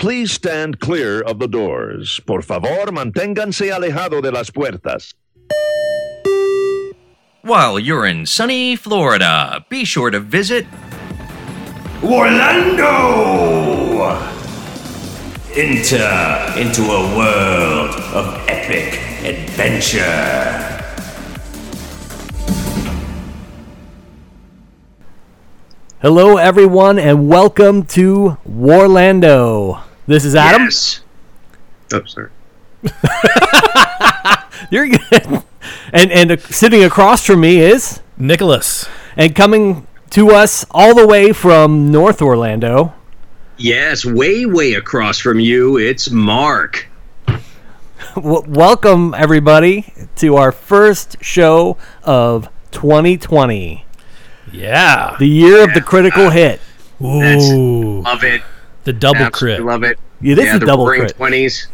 Please stand clear of the doors. Por favor, manténganse alejado de las puertas. While you're in sunny Florida, be sure to visit Orlando! Enter into a world of epic adventure. Hello, everyone, and welcome to Warlando. This is Adam. Yes. Oh, sorry. You're good. And and uh, sitting across from me is Nicholas. and coming to us all the way from North Orlando. Yes, way, way across from you, it's Mark. W- welcome everybody to our first show of 2020, Yeah. the year of the critical hit. Ooh. Love it. The double Absolutely crit. love it. It is yeah, a the double crit. 20s.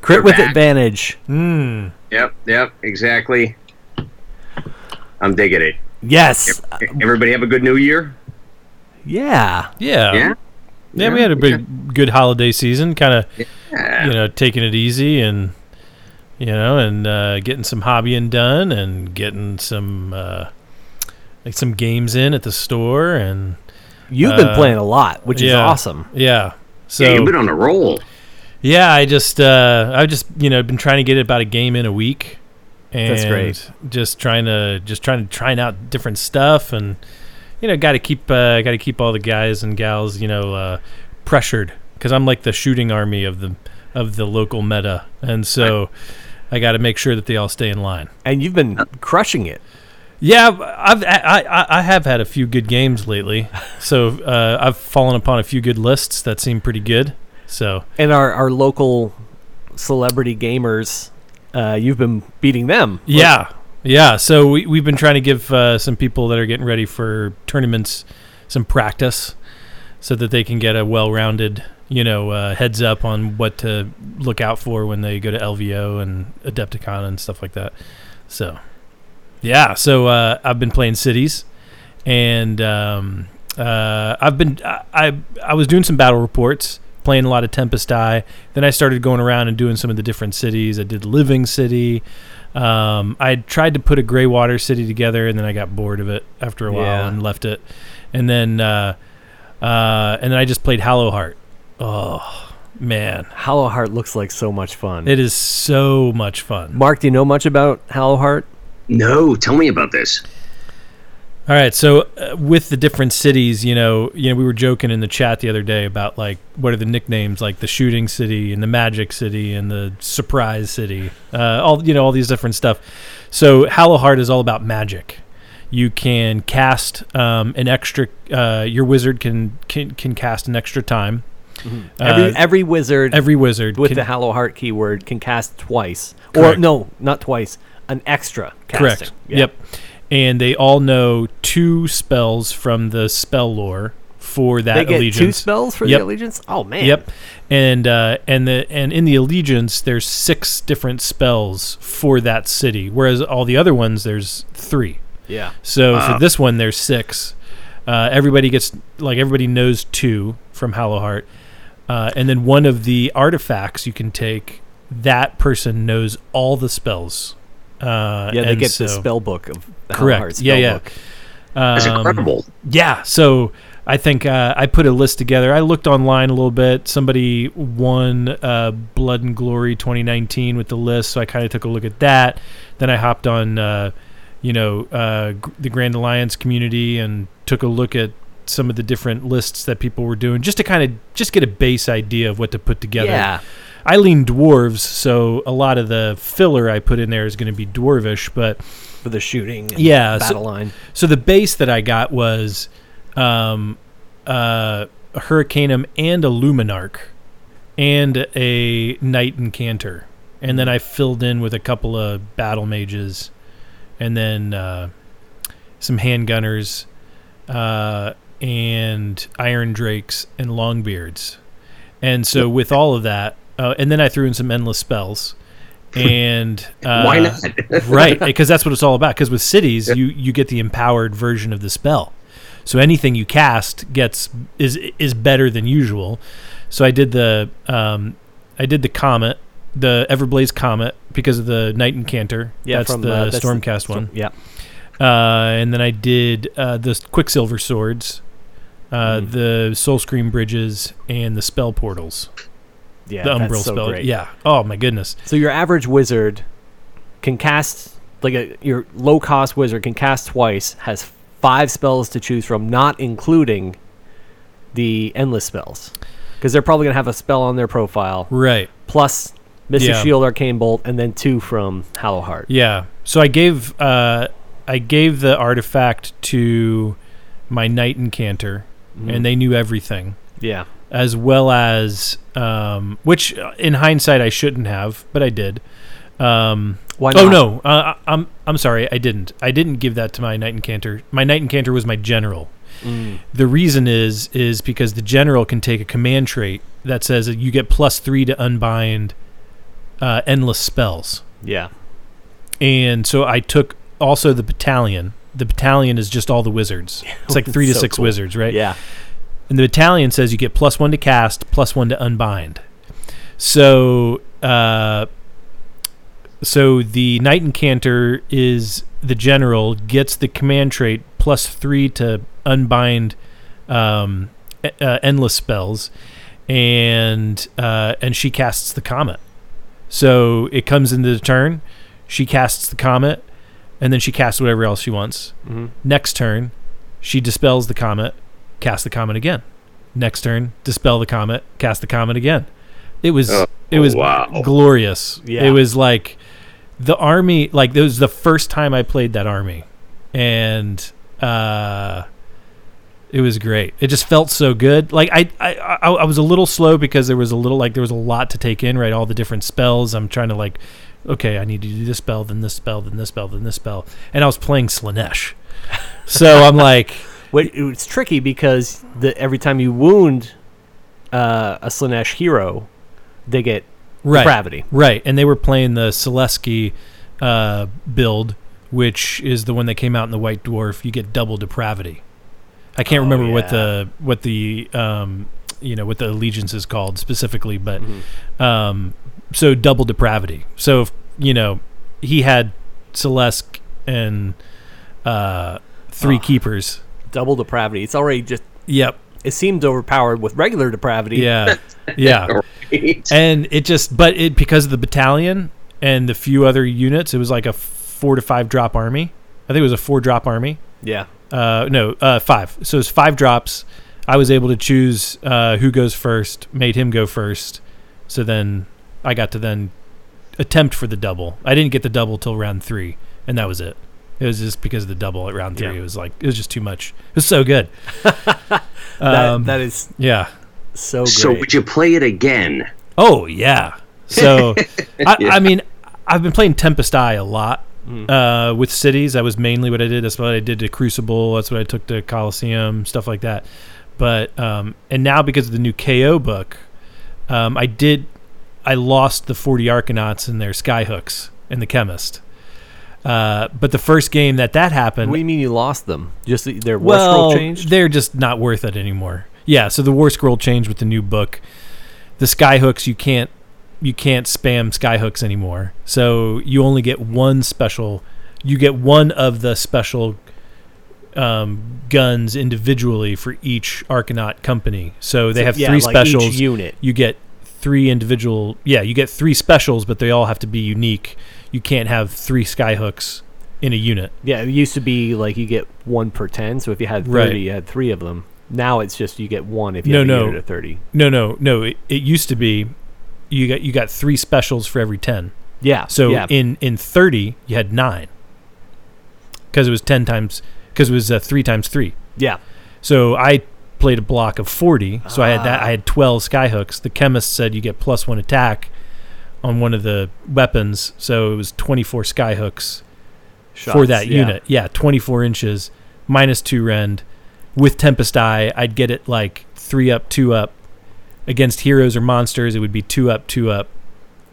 Crit with back. advantage. Mm. Yep, yep, exactly. I'm digging it. Yes. Everybody have a good new year? Yeah. Yeah. Yeah? Yeah, we had a big, good holiday season. Kind of, you know, taking it easy and, you know, and uh, getting some hobbying done and getting some, uh, like some games in at the store and You've been Uh, playing a lot, which is awesome. yeah. So yeah, you've been on a roll. Yeah, I just uh I just you know been trying to get about a game in a week. And That's great. Just trying to just trying to trying out different stuff and you know got to keep uh got to keep all the guys and gals you know uh pressured because I'm like the shooting army of the of the local meta and so I got to make sure that they all stay in line. And you've been crushing it. Yeah, I've I, I, I have had a few good games lately, so uh, I've fallen upon a few good lists that seem pretty good. So And our, our local celebrity gamers, uh, you've been beating them. Yeah, yeah. So we we've been trying to give uh, some people that are getting ready for tournaments some practice, so that they can get a well-rounded, you know, uh, heads up on what to look out for when they go to LVO and Adepticon and stuff like that. So, yeah. So uh, I've been playing cities, and um, uh, I've been I, I I was doing some battle reports. Playing a lot of Tempest Eye. Then I started going around and doing some of the different cities. I did Living City. Um, I tried to put a Greywater City together, and then I got bored of it after a while Yeah. and left it. And then, uh, uh, and then I just played Hallowheart. Oh man, Hallowheart looks like so much fun. it is so much fun. Mark, do you know much about Hallowheart? No, tell me about this. All right, so uh, with the different cities, you know, you know, we were joking in the chat the other day about like what are the nicknames, like the Shooting City and the Magic City and the Surprise City, uh, all you know, all these different stuff. So Hallowheart is all about magic. You can cast um, an extra. Uh, your wizard can, can can cast an extra time. Every Uh, every wizard every wizard with can, the Hallowheart keyword can cast twice, Correct. or no, not twice, an extra. Casting. Correct. Yeah. Yep. And they all know two spells from the spell lore for that They get allegiance. two spells for Yep. the allegiance. Oh man. Yep. And uh, and the and in the allegiance there's six different spells for that city, whereas all the other ones there's three. Yeah. So for this one there's six. Uh, everybody gets like everybody knows two from Hallowheart, uh, and then one of the artifacts you can take. That person knows all the spells. Uh, Yeah, they and get the spell book of the Correct. Hallowheart Yeah, yeah. book. That's Um, incredible. yeah, so I think uh, I put a list together. I looked online a little bit. Somebody won uh, Blood and Glory 2019 with the list, so I kind of took a look at that. Then I hopped on, uh, you know, uh, g- the Grand Alliance community and took a look at some of the different lists that people were doing, just to kind of just get a base idea of what to put together. Yeah. I lean dwarves, so a lot of the filler I put in there is going to be dwarvish, but For the shooting. and Yeah, so- Battle line. so the base that I got was um, uh, a Hurricanum and a Luminark and a Knight Incanter. And then I filled in with a couple of Battle Mages and then uh, some Handgunners uh, and Iron Drakes and Longbeards. And so with all of that, uh, and then I threw in some Endless Spells. And uh, Why not? right because that's what it's all about because with cities you you get the empowered version of the spell so anything you cast gets is is better than usual So I did the um, I did the comet, the Everblaze comet because of the Knight Incanter. that's from, the uh, that's Stormcast Storm- one. Yeah. Uh, and then I did uh, the Quicksilver swords, uh, Mhm. the Soul Scream bridges, and the spell portals. Yeah. the that's Umbral so spell. great. Yeah. Oh my goodness. So your average wizard can cast like a your low cost wizard can cast twice, has five spells to choose from, not including the endless spells. Because they're probably gonna have a spell on their profile, Right. plus Mystic Yeah. Shield, Arcane Bolt, and then two from Hallowheart. Yeah. So I gave uh, I gave the artifact to my Knight Incanter, Mhm. and they knew everything. Yeah. As well as um, which uh, in hindsight I shouldn't have, but I did. Um, Why oh no, uh, I- I'm I'm sorry, I didn't. I didn't give that to my knight incanter. My knight incanter was my general. Mm. The reason is is because the general can take a command trait that says that you get plus three to unbind uh, endless spells, Yeah. and so I took also the battalion. The battalion is just all the wizards. It's like three to So six cool. wizards, right? Yeah. And the battalion says you get plus one to cast, plus one to unbind. So, uh, so the knight incanter is the general gets the command trait plus three to unbind um, uh, endless spells, and uh, and she casts the comet. So it comes into the turn, she casts the comet, and then she casts whatever else she wants. hmm Next turn, she dispels the comet, cast the comet again. Next turn, dispel the comet, cast the comet again. It was Oh, it was wow. glorious. Yeah. It was like the army like it was the first time I played that army. And uh it was great. It just felt so good. Like I, I, I, I was a little slow because there was a little like there was a lot to take in, right? All the different spells. I'm trying to like, okay, I need to do this spell, then this spell, then this spell, then this spell, and I was playing Slaanesh, so I'm like, Wait, it's tricky because the every time you wound uh, a Slaanesh hero, they get right, depravity. right, and they were playing the Syll'Esske uh, build, which is the one that came out in the White Dwarf. You get double depravity. I can't Oh, remember what the what the um, you know what the allegiance is called specifically, but Mhm. um, so double depravity. So if, you know he had Syll'Esske and uh, three Oh. keepers. Double depravity. It's already just. Yep. It seemed overpowered with regular depravity. Yeah. Yeah. Right. and it just but it because of the battalion and the few other units it was like a four to five drop army i think it was a four drop army Yeah. uh no uh five so it's five drops i was able to choose uh who goes first made him go first so then i got to then attempt for the double i didn't get the double till round three and that was it it was just because of the double at round three Yeah. it was like it was just too much it was so good That, um, that is yeah so great. So would you play it again? Oh yeah. So I, I mean, I've been playing Tempest Eye a lot uh, with cities. That was mainly what I did. That's what I did to Crucible. That's what I took to Coliseum, stuff like that. But um, and now because of the new KO book, um, I did. I lost the forty Arcanauts and their Skyhooks and the Chemist. Uh, but the first game that that happened, what do you mean you lost them? Just the- their war well, scroll changed? they're just not worth it anymore. Yeah, so the war scroll changed with the new book. The skyhooks you can't you can't spam skyhooks anymore. So you only get one special. You get one of the special um, guns individually for each Arcanaut company. So they So, have yeah, three like specials. Unit. you get three individual. Yeah, you get three specials, but they all have to be unique. You can't have three skyhooks in a unit. Yeah, it used to be like you get one per 10. So if you had 30, Right. you had three of them. Now it's just you get one if you No, have a no. unit of 30. No, no, no. It, it used to be you got you got three specials for every ten. Yeah. So yeah. in in thirty, you had nine because it was ten times because it was uh, three times three. yeah. So I played a block of forty. So I had that. Ah. I had twelve skyhooks. The chemist said you get plus one attack on one of the weapons. So it was twenty four skyhooks for that yeah. unit. Yeah, 24 inches, minus two rend. With Tempest Eye, I'd get it like three up, two up. Against heroes or monsters, it would be two up, two up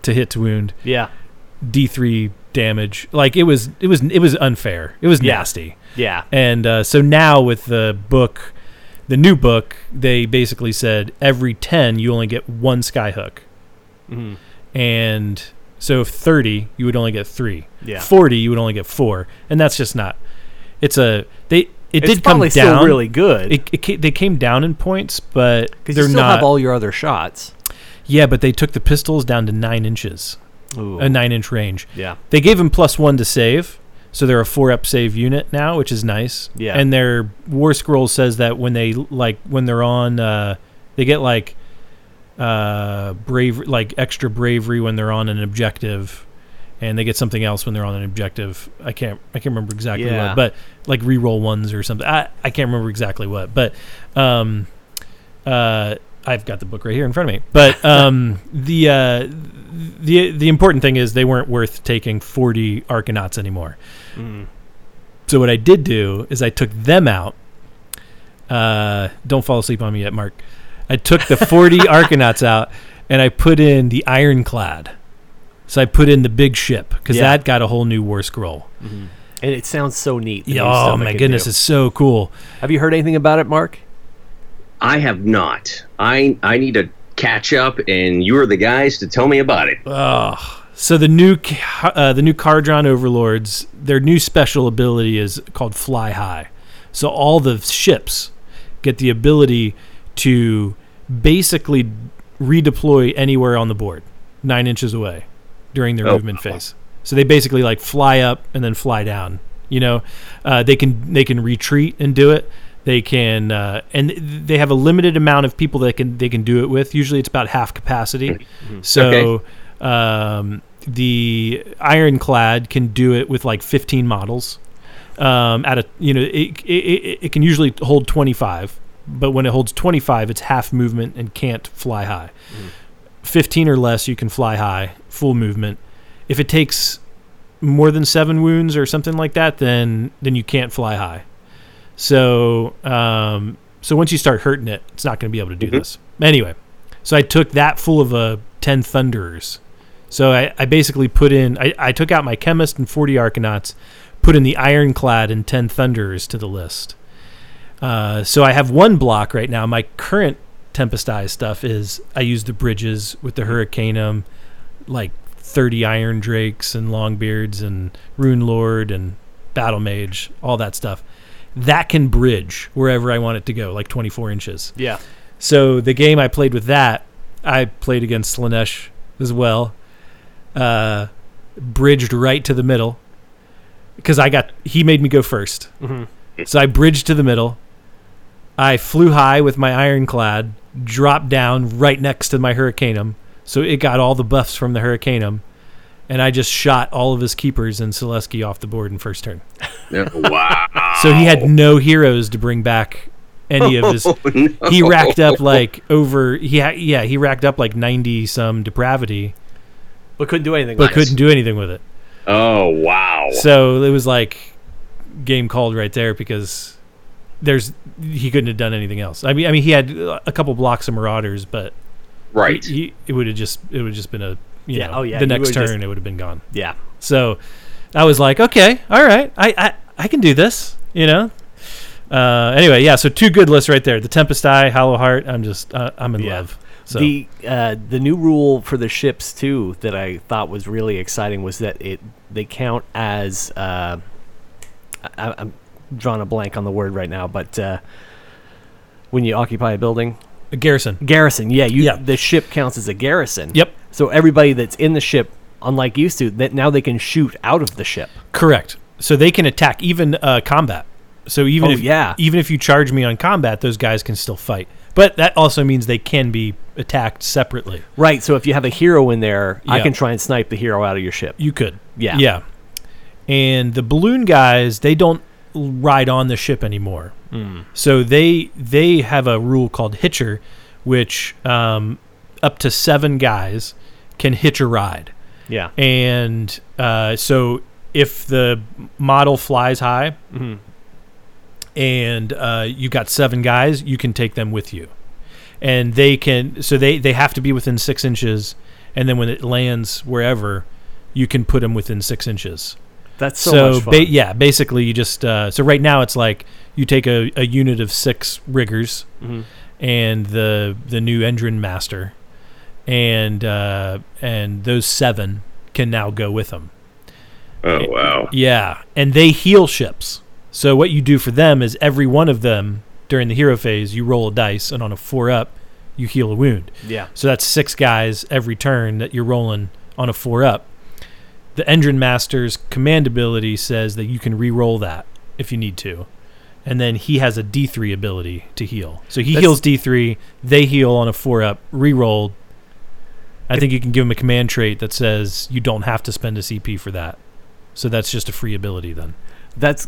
to hit to wound. Yeah. D3 damage. Like it was, it was, it was unfair. It was Yeah. nasty. Yeah. And uh, so now with the book The new book, they basically said every 10, you only get one skyhook. Mhm. And so if 30, you would only get three. Yeah. 40, you would only get four. And that's just not. It's a. they. It it's did come probably down. still really good It, it, ca- they came down in points, but because they're you still not. have all your other shots. yeah, but they took the pistols down to nine inches, Ooh. a nine inch range. yeah. They gave him plus one to save, so they're a four up save unit now, which is nice. Yeah. And their War Scroll says that when they like when they're on, uh, they get like uh, brave like extra bravery when they're on an objective, and they get something else when they're on an objective. I can't I can't remember exactly Yeah. what, but like reroll ones or something. I I can't remember exactly what, but um, uh. I've got the book right here in front of me, but um, the uh, the the important thing is they weren't worth taking forty Arcanauts anymore. Mm. So what I did do is I took them out. Uh, don't fall asleep on me yet, Mark. I took the 40 Arcanauts out and I put in the Ironclad. So I put in the big ship because Yeah. that got a whole new war scroll. And it sounds so neat. the Yeah, oh my goodness, do. it's so cool. Have you heard anything about it, Mark? I have not. I I need to catch up, and you are the guys to tell me about it. Oh, so the new uh, the new Kharadron Overlords, their new special ability is called Fly High. So all the ships get the ability to basically redeploy anywhere on the board, nine inches away, during their Oh. movement phase. So they basically like fly up and then fly down. You know, uh, they can they can retreat and do it. They can, uh, and they have a limited amount of people that can they can do it with. Usually, it's about half capacity. So, um, the Ironclad can do it with like 15 models. Um, at a you know, it, it, it, it can usually hold 25, but when it holds 25, it's half movement and can't fly high. 15 or less, you can fly high, full movement. If it takes more than seven wounds or something like that, then then you can't fly high. So um, so once you start hurting it, it's not going to be able to do this. Anyway, so I took that full of uh, ten thunderers. So I, I basically put in I, I took out my chemist and forty arcanauts, put in the ironclad and ten thunderers to the list. Uh, so I have one block right now. My current Tempest Eye stuff is I use the bridges with the Hurricanum, like 30 Iron Drakes and Longbeards and Rune Lord and Battle Mage, all that stuff. That can bridge wherever I want it to go, like 24 inches. Yeah. So the game I played with that, I played against Slaanesh as well. Uh, bridged right to the middle because I got he made me go 1st So I bridged to the middle. I flew high with my ironclad, dropped down right next to my Hurricanum, so it got all the buffs from the Hurricanum, and I just shot all of his keepers and Syll'Esske off the board in first turn. wow. So he had no heroes to bring back any of his. Oh, no. He racked up like over. He ha- yeah he racked up like ninety some depravity, But couldn't do anything but with it. couldn't do anything with it. Oh wow. So it was like game called right there because there's he couldn't have done anything else. I mean, I mean he had a couple blocks of marauders, but right. he, he- it would have just it would have just been a you Yeah, know oh, yeah, the next turn just- it would have been gone. Yeah. So I was like, okay, all right, I I, I can do this, you know. Uh, anyway, yeah. So two good lists right there: the Tempest Eye, Hallowheart. I'm just uh, I'm in Yeah. love. So The uh, the new rule for the ships too that I thought was really exciting was that it they count as uh, I, I'm drawing a blank on the word right now, but uh, when you occupy a building, a garrison. garrison. Yeah, you Yeah. the ship counts as a garrison. Yep, So everybody that's in the ship, unlike used to, that now they can shoot out of the ship. correct. So they can attack even uh, combat. So even Oh, if yeah. even if you charge me on combat, those guys can still fight. But that also means they can be attacked separately. Right. So if you have a hero in there, I can try and snipe the hero out of your ship. You could. Yeah. Yeah. And the balloon guys, they don't ride on the ship anymore. So they they have a rule called hitcher, which um, up to seven guys can hitch a ride. Yeah. And uh, so if the model flies high Mhm. and uh, you got seven guys, you can take them with you. And they can, so they, they have to be within six inches. And then when it lands wherever, you can put them within six inches. That's so, much fun. ba- yeah, basically you just uh, so right now it's like you take a, a unit of six riggers Mhm. and the the new Endrinmaster, and uh, and those seven can now go with them. Oh wow. Yeah, and they heal ships. So what you do for them is every one of them during the hero phase, you roll a dice, and on a four up, you heal a wound. yeah. So that's six guys every turn that you're rolling on a four up. The Endrinmaster's command ability says that you can re-roll that if you need to. And then he has a D3 ability to heal. So he That's- heals D3, they heal on a four up, re-rolled. I think you can give him a command trait that says you don't have to spend a CP for that. So that's just a free ability then. That's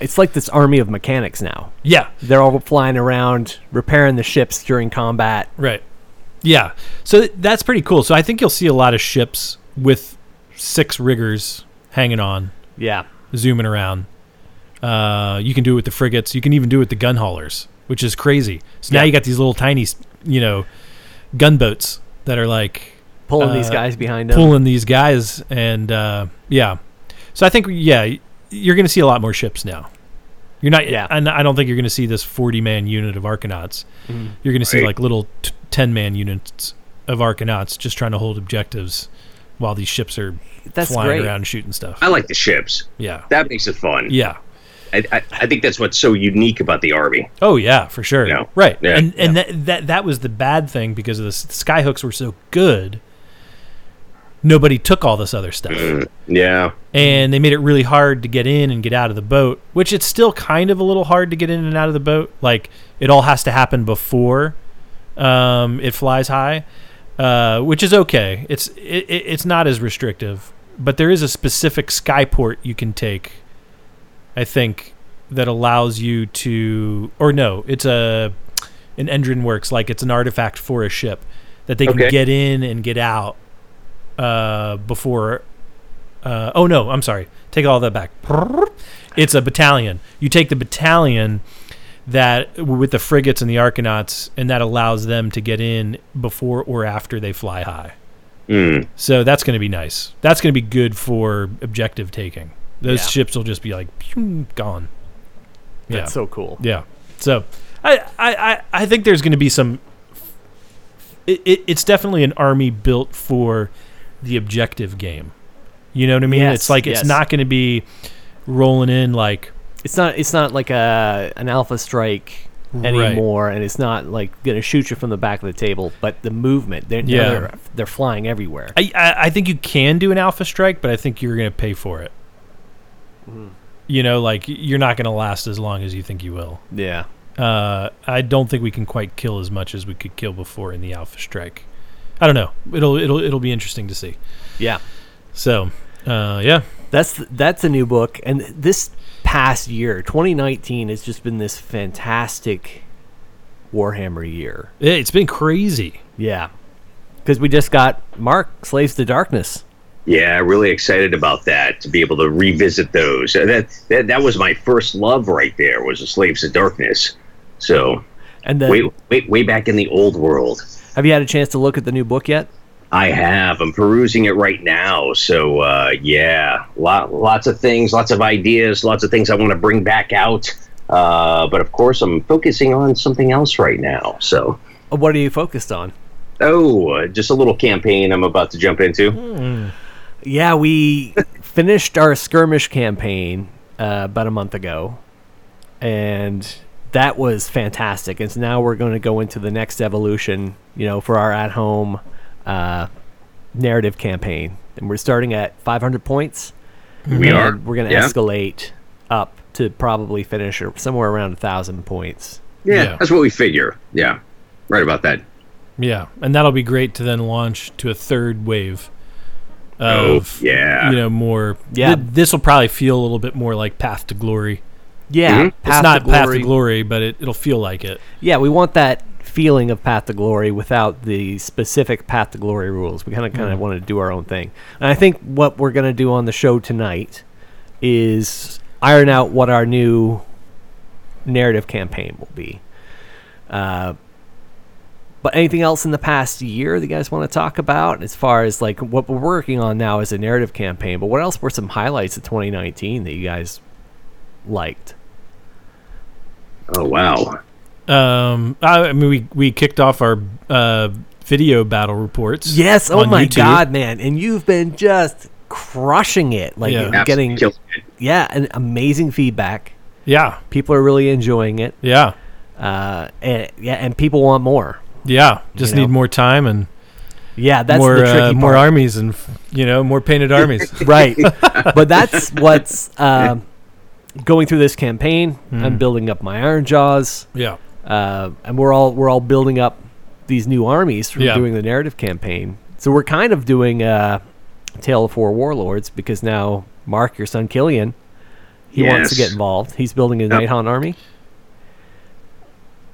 it's like this army of mechanics now. Yeah, They're all flying around repairing the ships during combat. Right. Yeah. So th- that's pretty cool. So I think you'll see a lot of ships with six riggers hanging on, Yeah. zooming around. Uh, you can do it with the frigates. You can even do it with the gun haulers, which is crazy. So now you got these little tiny, you know, gunboats that are like Pulling these Uh, guys behind them. pulling these guys, and uh, yeah. So I think yeah, you're going to see a lot more ships now. You're not. Yeah. And I don't think you're going to see this 40 man unit of Arcanauts. Mhm. You're going to see Right. like little 10 man units of Arcanauts just trying to hold objectives while these ships are That's flying great. around shooting stuff. I like the ships. Yeah. That makes it fun. Yeah. I, I, I think that's what's so unique about the army. Oh yeah, for sure. Yeah. Right. Yeah. And and that, that that was the bad thing because of the skyhooks were so good. Nobody took all this other stuff. Yeah. and they made it really hard to get in and get out of the boat which it's still kind of a little hard to get in and out of the boat like it all has to happen before um, it flies high uh, which is okay it's it, it- it's not as restrictive but there is a specific skyport you can take i think that allows you to or no it's a an Endrinworks like it's an artifact for a ship that they can Okay. get in and get out uh, before uh, oh no, I'm sorry. Take all that back. It's a battalion. You take the battalion that with the frigates and the Arcanauts, and that allows them to get in before or after they fly high. Mm. So that's going to be nice. That's going to be good for objective taking. Those Yeah. ships will just be like pew, gone. Yeah, That's so cool. yeah. So I I, I, I think there's going to be some. It, it, it's definitely an army built for the objective game. You know what I mean? Yes, it's like yes. it's not going to be rolling in like It's not it's not like a an alpha strike Right. anymore and it's not like gonna shoot you from the back of the table, but the movement, they're Yeah. they're, they're flying everywhere. I, I I think you can do an alpha strike, but I think you're going to pay for it. Mm-hmm. You know, like you're not going to last as long as you think you will. Yeah. Uh, I don't think we can quite kill as much as we could kill before in the alpha strike. I don't know. It'll it'll it'll be interesting to see. Yeah. So, uh, yeah, That's that's a new book, and this past year, 2019, has just been this fantastic Warhammer year. It- it's been crazy. Yeah, because we just got Mark Slaves to Darkness. Yeah, really excited about that to be able to revisit those. That that, that was my first love right there was the Slaves of Darkness. So And then, way way way back in the old world. have you had a chance to look at the new book yet? I have. I'm perusing it right now. So uh, yeah, lot, lots of things, lots of ideas, lots of things I want to bring back out. Uh, but of course, I'm focusing on something else right now. So Uh, What are you focused on? oh, uh, just a little campaign I'm about to jump into. Yeah, we finished our skirmish campaign uh, about a month ago, and that was fantastic. And so now we're going to go into the next evolution, you know, for our at-home uh, narrative campaign, and we're starting at 500 points. We and are. We're going to Yeah. escalate up to probably finish ar- somewhere around a thousand points. Yeah, Yeah. that's what we figure. Yeah, right about that. Yeah, and that'll be great to then launch to a third wave Oh, of yeah. you know more. Yeah. this will probably feel a little bit more like Path to Glory. Yeah, Mhm. Path it's not to Path to Glory, but it, it'll feel like it. Yeah, we want that feeling of Path to Glory without the specific Path to Glory rules. We kind of kind of wanted to do our own thing. And I think what we're going to do on the show tonight is iron out what our new narrative campaign will be. Uh, but anything else in the past year that you guys want to talk about as far as like what we're working on now is a narrative campaign? But what else were some highlights of 2019 that you guys liked? Oh wow. Um, I, I mean, we we kicked off our uh, video battle reports. Yes. Oh my YouTube. God, man! And you've been just crushing it. Like Yeah. you're Absolutely getting yeah, an amazing feedback. Yeah, People are really enjoying it. yeah, Uh, and yeah, and people want more. yeah. Just You know? need more time and Yeah, that's more the tricky uh, more armies and you know more painted armies. right but that's what's um, going through this campaign Hmm. i'm building up my Ironjawz yeah, uh, and we're all we're all building up these new armies from Yeah. doing the narrative campaign so we're kind of doing uh, tale of four warlords because now mark your son killian he wants to get involved he's building a Yep. night Haunt army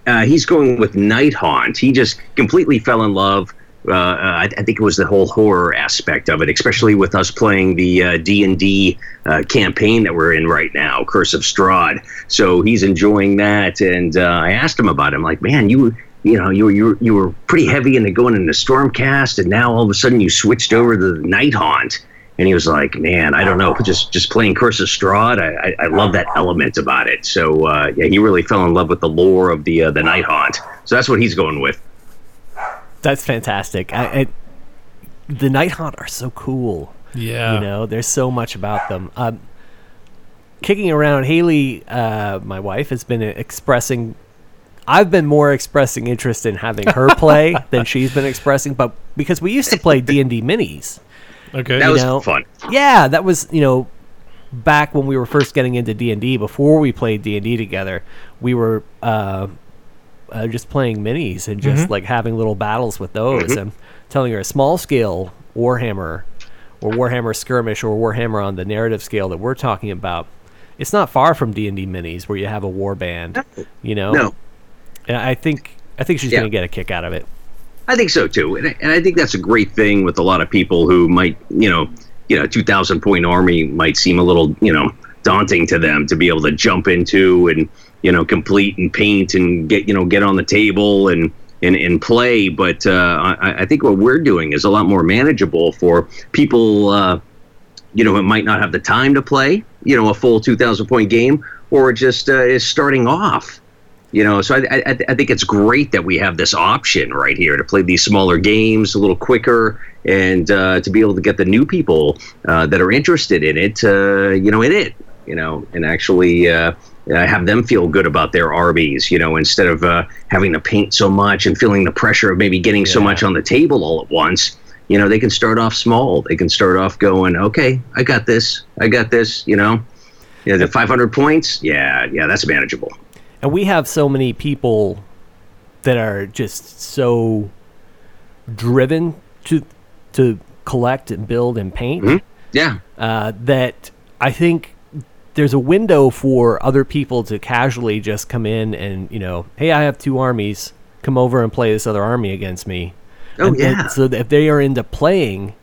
Uh, he's going with Night Haunt. He just completely fell in love. Uh, I, I think it was the whole horror aspect of it, especially with us playing the uh, D and D uh, campaign that we're in right now, Curse of Strahd. So he's enjoying that, and I asked him about it. I'm like, man, you you know you were you were, you were pretty heavy into going into Stormcast, and now all of a sudden you switched over to the Night Haunt. And he was like, "Man, I don't know, just just playing Curse of Strahd, I, I, I love that element about it." So uh, yeah, he really fell in love with the lore of the uh, the Night Haunt. So that's what he's going with. That's fantastic I, I, the night haunt are so cool yeah. you know there's so much about them um, kicking around haley uh, my wife has been expressing i've been more expressing interest in having her play than she's been expressing but because we used to play d&d minis Okay. That was know, fun. yeah that was you know back when we were first getting into d&d before we played d&d together we were uh, uh, just playing minis and just like having little battles with those and telling her a small scale warhammer or warhammer skirmish or warhammer on the narrative scale that we're talking about. It's not far from d&d minis where you have a war band you know? No, and i think i think she's Yeah. going to get a kick out of it. I think so too, and I, and I think that's a great thing with a lot of people who might, you know, you know, two thousand point army might seem a little, you know, daunting to them to be able to jump into and you know complete and paint and get you know get on the table and and, and play. But uh, I, I think what we're doing is a lot more manageable for people. Uh, you know, it might not have the time to play, you know, a full 2,000 point game, or just uh, is starting off. You know, so I, I, I think it's great that we have this option right here to play these smaller games a little quicker and uh, to be able to get the new people uh, that are interested in it, uh, you know, in it, you know, and actually uh, have them feel good about their armies, you know, instead of uh, having to paint so much and feeling the pressure of maybe getting so much on the table all at once you know they can start off small. They can start off going okay i got this i got this you know? Yeah the 500 points? Yeah yeah that's manageable. And we have so many people that are just so driven to to collect and build and paint Mhm. yeah. uh, that I think there's a window for other people to casually just come in and you know, hey, I have two armies, come over and play this other army against me. Oh, And- and yeah. so if they are into playing,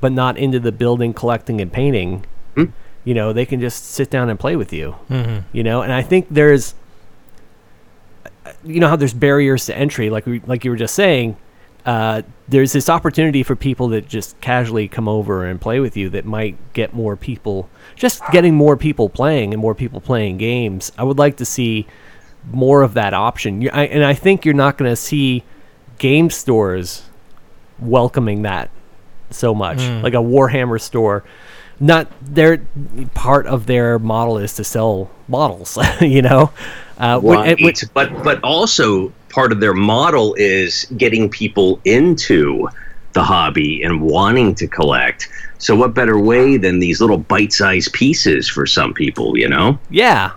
but not into the building, collecting, and painting, Hmm. you know, they can just sit down and play with you. Mhm. You know, and I think there's, you know, how there's barriers to entry, like we, like you were just saying. Uh, there's this opportunity for people that just casually come over and play with you that might get more people, just getting more people playing and more people playing games. I would like to see more of that option. I, and I think you're not going to see game stores welcoming that so much. Like a Warhammer store, not their part of their model is to sell models. you know, uh, wh- right. and wh- but but also part of their model is getting people into the hobby and wanting to collect so what better way than these little bite-sized pieces for some people you know Yeah,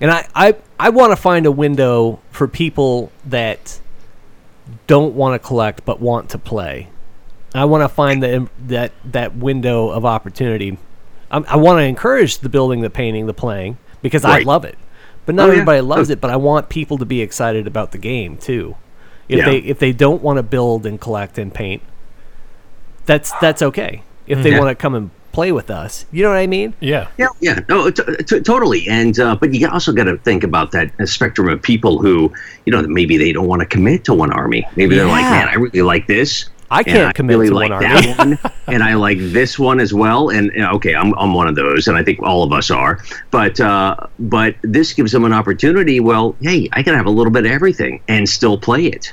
and I I, I want to find a window for people that don't want to collect but want to play. I want to find the, that that window of opportunity. i I want to encourage the building, the painting, the playing because I love it. But not Oh, yeah. everybody loves it. But I want people to be excited about the game too. If Yeah. they if they don't want to build and collect and paint, that's that's okay. If they Yeah. want to come and play with us. You know what I mean? Yeah. Yeah, yeah, no, t- t- totally. And uh, but you also got to think about that uh, spectrum of people who, you know, maybe they don't want to commit to one army. Maybe they're like, man, I really like this. I can't commit really to like one that one, and I like this one as well. And you know, okay, I'm I'm one of those, and I think all of us are. But uh, but this gives them an opportunity. Well, hey, I can have a little bit of everything and still play it.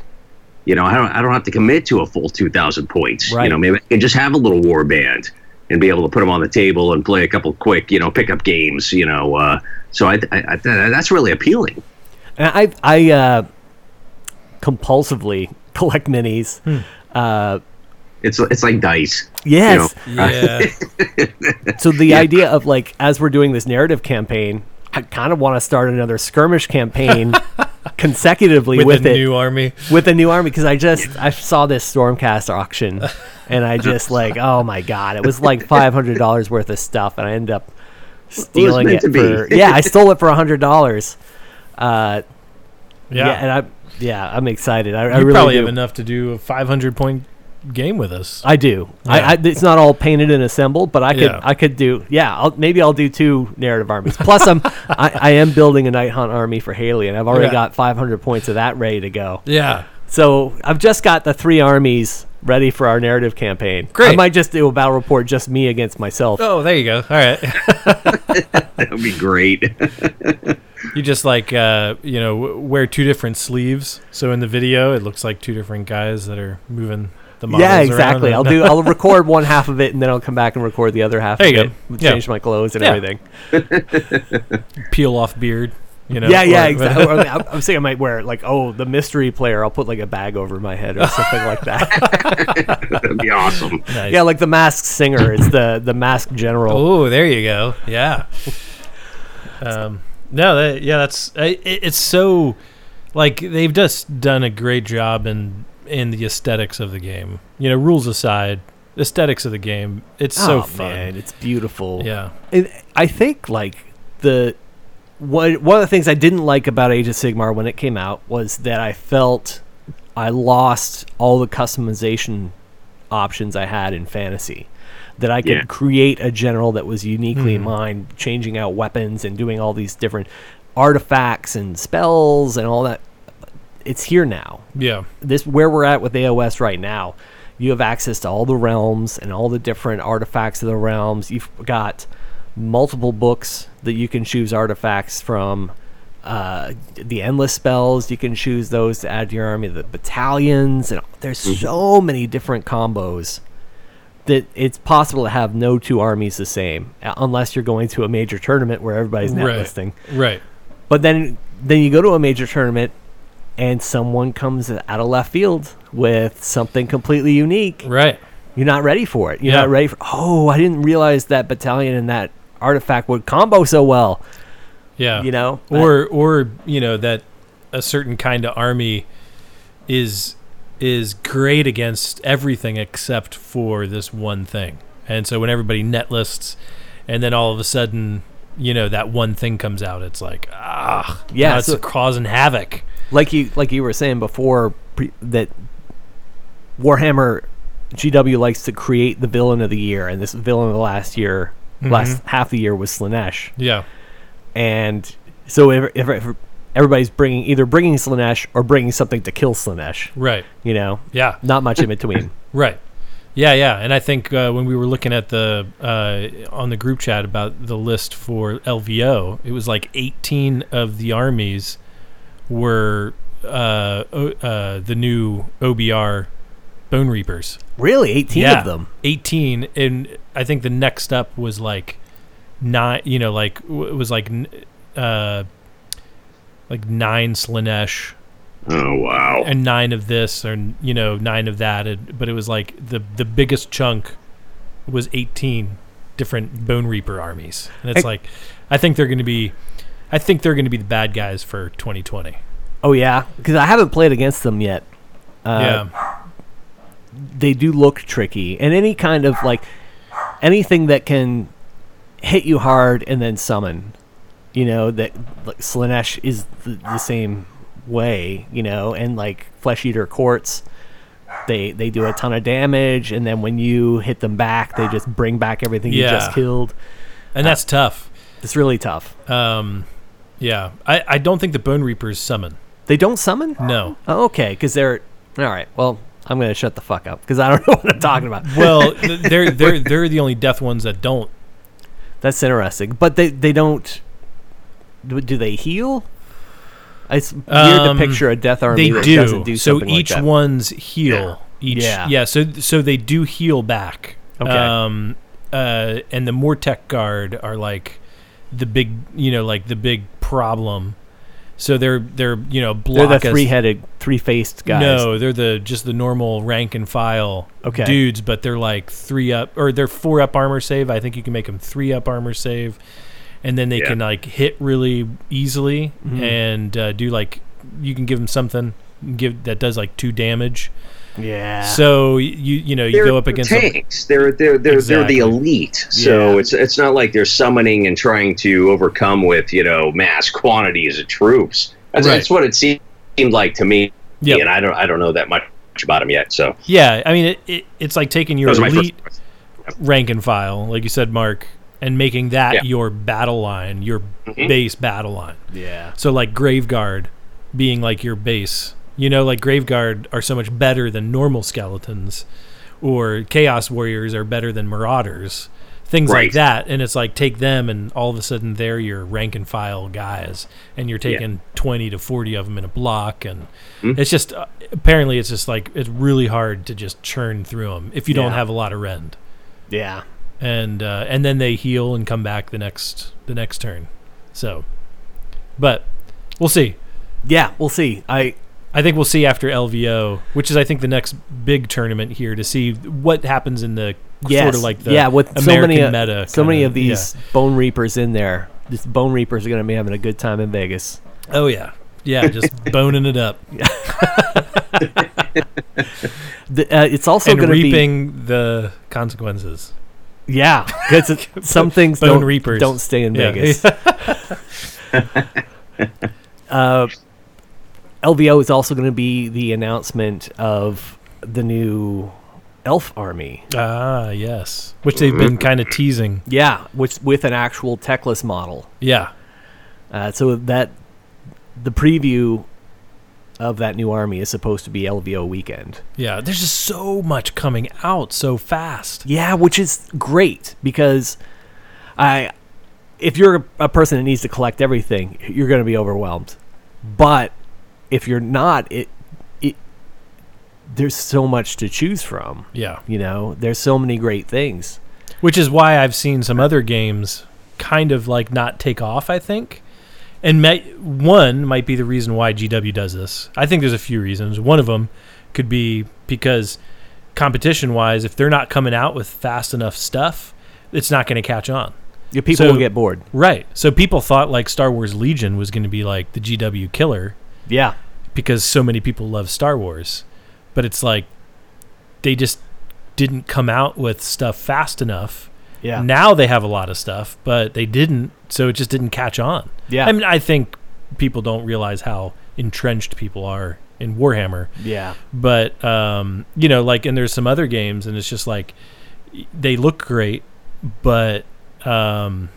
You know, I don't I don't have to commit to a full two thousand points. Right. You know, maybe I can just have a little war band and be able to put them on the table and play a couple quick, you know, pickup games. You know, uh, so I, I, I that's really appealing. And I I uh, compulsively collect minis. Hmm. Uh, It's it's like dice. yes. Yeah. So the idea of like as we're doing this narrative campaign, I kind of want to start another skirmish campaign consecutively with, with, a it new army. with a new army because I just I saw this Stormcast auction and I just like oh my god it was like five hundred dollars worth of stuff and I ended up stealing meant it to for yeah I stole it for a hundred dollars. Uh, Yeah. yeah. and I yeah I'm excited. I, I really probably do. have enough to do a 500 point game with us. I do. I, Yeah. I, it's not all painted and assembled, but I could Yeah. I could do yeah. I'll, maybe I'll do two narrative armies. Plus, I'm I, I am building a night haunt army for Haley, and I've already Yeah. got 500 points of that ready to go. yeah. So I've just got the three armies ready for our narrative campaign. Great. I might just do a battle report just me against myself. Oh, there you go. All right. That would be great. you just like uh, you know wear two different sleeves. So in the video, it looks like two different guys that are moving the models. yeah, exactly. and- I'll do. I'll record one half of it, and then I'll come back and record the other half. There of you it, go. Yeah. Change my clothes and Yeah. everything. peel off beard. You know. yeah, yeah, or- exactly. I, mean, I'm I'm saying I might wear like, oh, the mystery player. I'll put like a bag over my head or something like that. That'd be awesome. Nice. yeah, like the masked singer. It's the the masked general. Oh, there you go. Yeah. um, no, that, yeah, that's it, it's so like they've just done a great job in in the aesthetics of the game. You know, rules aside, aesthetics of the game. It's so Oh, fun. man, it's beautiful. Yeah. And I think like the one one of the things I didn't like about Age of Sigmar when it came out was that I felt I lost all the customization options I had in fantasy. That I could Yeah. create a general that was uniquely Mhm. mine, changing out weapons and doing all these different artifacts and spells and all that. It's here now Yeah. this where we're at with AOS right now. You have access to all the realms and all the different artifacts of the realms. You've got multiple books that you can choose artifacts from. Uh, the endless spells you can choose those to add to your army. The battalions and there's so many different combos that it's possible to have no two armies the same uh, unless you're going to a major tournament where everybody's net Right. listing. Right. But then then you go to a major tournament and someone comes out of left field with something completely unique. Right. You're not ready for it. You're Yeah. not ready for oh, I didn't realize that battalion and that artifact would combo so well. Yeah. You know? or or you know that a certain kind of army is is great against everything except for this one thing. And so when everybody net lists and then all of a sudden, you know, that one thing comes out, it's like, ah, Yeah, it's so- causing havoc. like you like you were saying before pre- that Warhammer GW likes to create the villain of the year and this villain of the last year last half the year was Slaanesh. Yeah. and so if, if, if everybody's bringing either bringing Slaanesh or bringing something to kill Slaanesh, Right. you know, Yeah. not much in between. Right. Yeah, yeah, and I think uh, when we were looking at the uh, on the group chat about the list for LVO, it was like 18 of the armies were uh, o- uh, the new OBR Bone Reapers. really, eighteen yeah, of them. 18, and I think the next up was like nine. You know, like w- it was like n- uh, like nine Slaanesh. Oh wow. and nine of this or you know nine of that and, but it was like the the biggest chunk was 18 different bone reaper armies. And it's Hey- like i think they're going to be i think they're going to be the bad guys for 2020 Oh yeah, because I haven't played against them yet. Uh, yeah. they do look tricky, and any kind of like anything that can hit you hard and then summon, you know that like Slaanesh is the, the same way, you know, and like Flesh Eater Courts, they they do a ton of damage, and then when you hit them back, they just bring back everything you just killed. and that's tough. It's really tough. Um, yeah, I, I don't think the Bone Reapers summon. They don't summon. No. Oh, okay, because they're all right. Well, I'm gonna shut the fuck up because I don't know what I'm talking about. Well, they're they're they're the only death ones that don't. That's interesting, but they they don't. Do, do they heal? It's weird Um, to picture a death army They that do. doesn't do so like each that. one's heal. Each Yeah. yeah. So so they do heal back. Okay. Um. Uh. And the Mortek guard are like the big, you know, like the big problem. So they're they're you know block They're the three-headed, three-faced guys. No, they're the just the normal rank and file Okay. dudes, but they're like three up or they're four up armor save. I think you can make them three up armor save, and then they Yeah. can like hit really easily Mm-hmm. and uh, do like you can give them something give that does like two damage. Yeah. So you you know you they're go up against them. tanks. They're they're they're Exactly. they're the elite. So Yeah. it's it's not like they're summoning and trying to overcome with you know mass quantities of troops. That's, Right. that's what it seemed like to me. Yep. And I don't I don't know that much about them yet. So Yeah, I mean it, it, it's like taking your that was my elite rank and file, like you said, Mark, and making that Yeah. your battle line, your Mhm. base battle line. yeah. So like Graveguard being like your base. You know, like Graveguard are so much better than normal skeletons, or Chaos Warriors are better than Marauders. Things like that, and it's like take them, and all of a sudden they're your rank and file guys, and you're taking twenty to forty of them in a block, and Hmm. it's just uh, apparently it's just like it's really hard to just churn through them if you don't have a lot of rend, Yeah. And uh, and then they heal and come back the next the next turn. So, but we'll see. Yeah. We'll see. I I think we'll see after LVO, which is I think the next big tournament here to see what happens in the yes. sort of like the yeah with American so many uh, meta. so many kinda- of these Bonereapers in there. These Bonereapers are gonna be having a good time in Vegas. Oh yeah, yeah, just boning it up The, uh, it's also and gonna be reaping the consequences. Yeah. 'cause because some things Bone don't Reapers. don't stay in Yeah. Vegas. uh, LVO is also going to be the announcement of the new elf army. ah, yes, which they've been kind of teasing. Yeah, which with an actual techless model. Yeah, Uh, so that the preview of that new army is supposed to be LVO weekend. yeah. There's just so much coming out so fast. Yeah, which is great because I if you're a person that needs to collect everything, you're going to be overwhelmed. But if you're not, it it there's so much to choose from. Yeah, You know, there's so many great things. which is why I've seen some other games kind of like not take off. I think, and may, one might be the reason why GW does this. I think there's a few reasons. One of them could be because competition wise, if they're not coming out with fast enough stuff, it's not going to catch on. Yeah, people So- will get bored. Right. So people thought like Star Wars Legion was going to be like the GW killer Yeah. because so many people love Star Wars. But it's like they just didn't come out with stuff fast enough. Yeah. Now they have a lot of stuff, but they didn't, so it just didn't catch on. Yeah. I mean, I think people don't realize how entrenched people are in Warhammer, yeah. but um, you know, like, and there's some other games, and it's just like they look great, but um,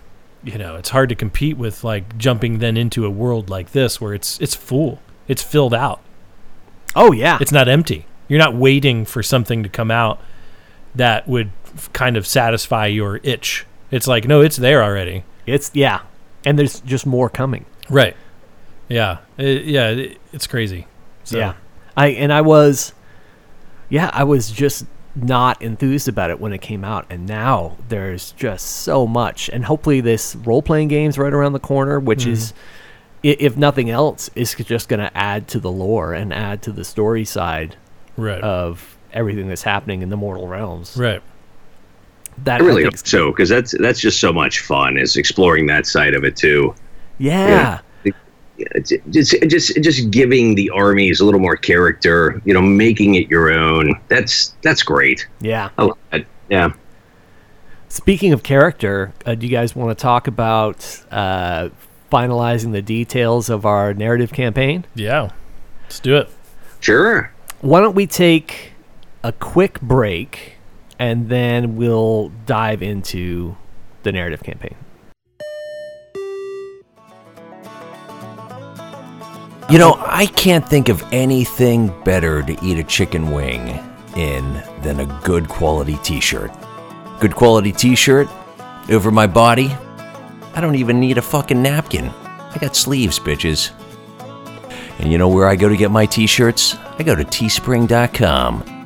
you know, it's hard to compete with like jumping then into a world like this where it's it's full, it's filled out. Oh yeah. It's not empty. You're not waiting for something to come out that would kind of satisfy your itch. It's like, no, it's there already. It's yeah. And there's just more coming. Right. Yeah. It- yeah. it- it's crazy. So, Yeah. I and I was yeah, I was just not enthused about it when it came out and now there's just so much and hopefully this role-playing game's right around the corner which is mm-hmm. if nothing else is just going to add to the lore and add to the story side Right. of everything that's happening in the mortal realms right. That I really think hope so because that's that's just so much fun is exploring that side of it too. yeah It's just just just giving the armies a little more character, you know, making it your own. That's that's great. yeah I love it. Yeah. Speaking of character, uh, do you guys want to talk about uh, finalizing the details of our narrative campaign? Yeah. Let's do it. Sure. Why don't we take a quick break, and then we'll dive into the narrative campaign. You know, I can't think of anything better to eat a chicken wing in than a good quality t shirt. Good quality t shirt over my body. I don't even need a fucking napkin. I got sleeves, bitches. And you know where I go to get my t shirts? I go to teespring.com.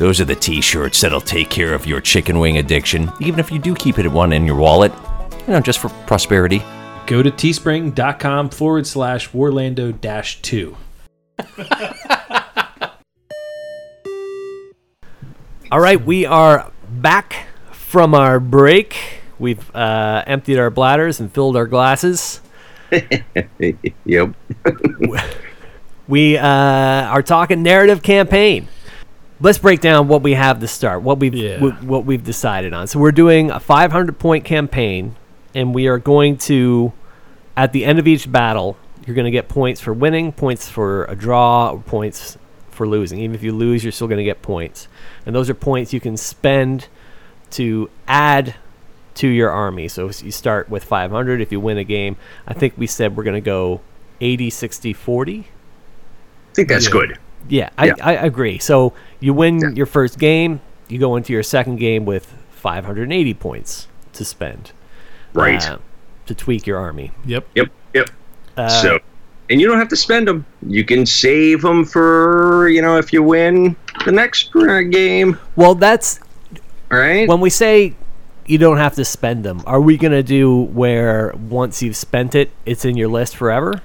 Those are the t shirts that'll take care of your chicken wing addiction, even if you do keep it at one in your wallet. You know, just for prosperity. Go to teespring.com forward slash Warlando dash two. All right, we are back from our break. We've uh, emptied our bladders and filled our glasses. Yep. We uh, are talking narrative campaign. Let's break down what we have to start. What we've Yeah. wh- what we've decided on. So we're doing a 500 point campaign, and we are going to, at the end of each battle, you're going to get points for winning, points for a draw, or points for losing. Even if you lose, you're still going to get points, and those are points you can spend to add to your army. So s- you start with 500 if you win a game. I think we said we're going to go 80, 60, 40. I think that's Yeah. good. Yeah, I, Yeah. I agree. So you win Yeah. your first game, you go into your second game with 580 points to spend. Right. uh, to tweak your army. Yep. Yep. Yep. Uh, so, and you don't have to spend them. You can save them for you know if you win the next uh, game. well, that's Right. when we say you don't have to spend them. Are we going to do where once you've spent it, it's in your list forever?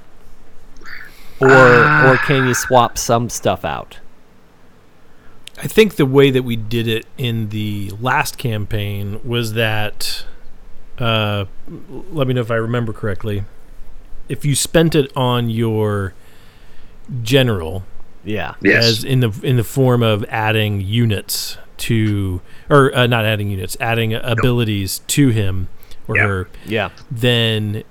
Or Ah. or can you swap some stuff out? I think the way that we did it in the last campaign was that, uh, let me know if I remember correctly. If you spent it on your general, Yeah. yes. as in the in the form of adding units to, or uh, not adding units, adding abilities to him or Yeah. her, Yeah. then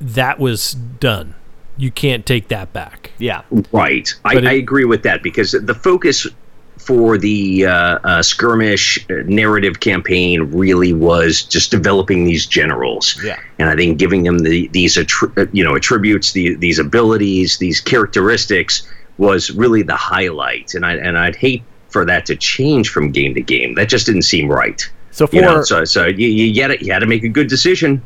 that was done. You can't take that back. Yeah. Right. I, it- I agree with that because the focus for the uh, uh, skirmish uh, narrative campaign really was just developing these generals. Yeah. And I think giving them the, these attri- uh, you know attributes, the, these abilities, these characteristics was really the highlight. And I and I'd hate for that to change from game to game. That just didn't seem right. So for You know, so so you you get it. You had to make a good decision.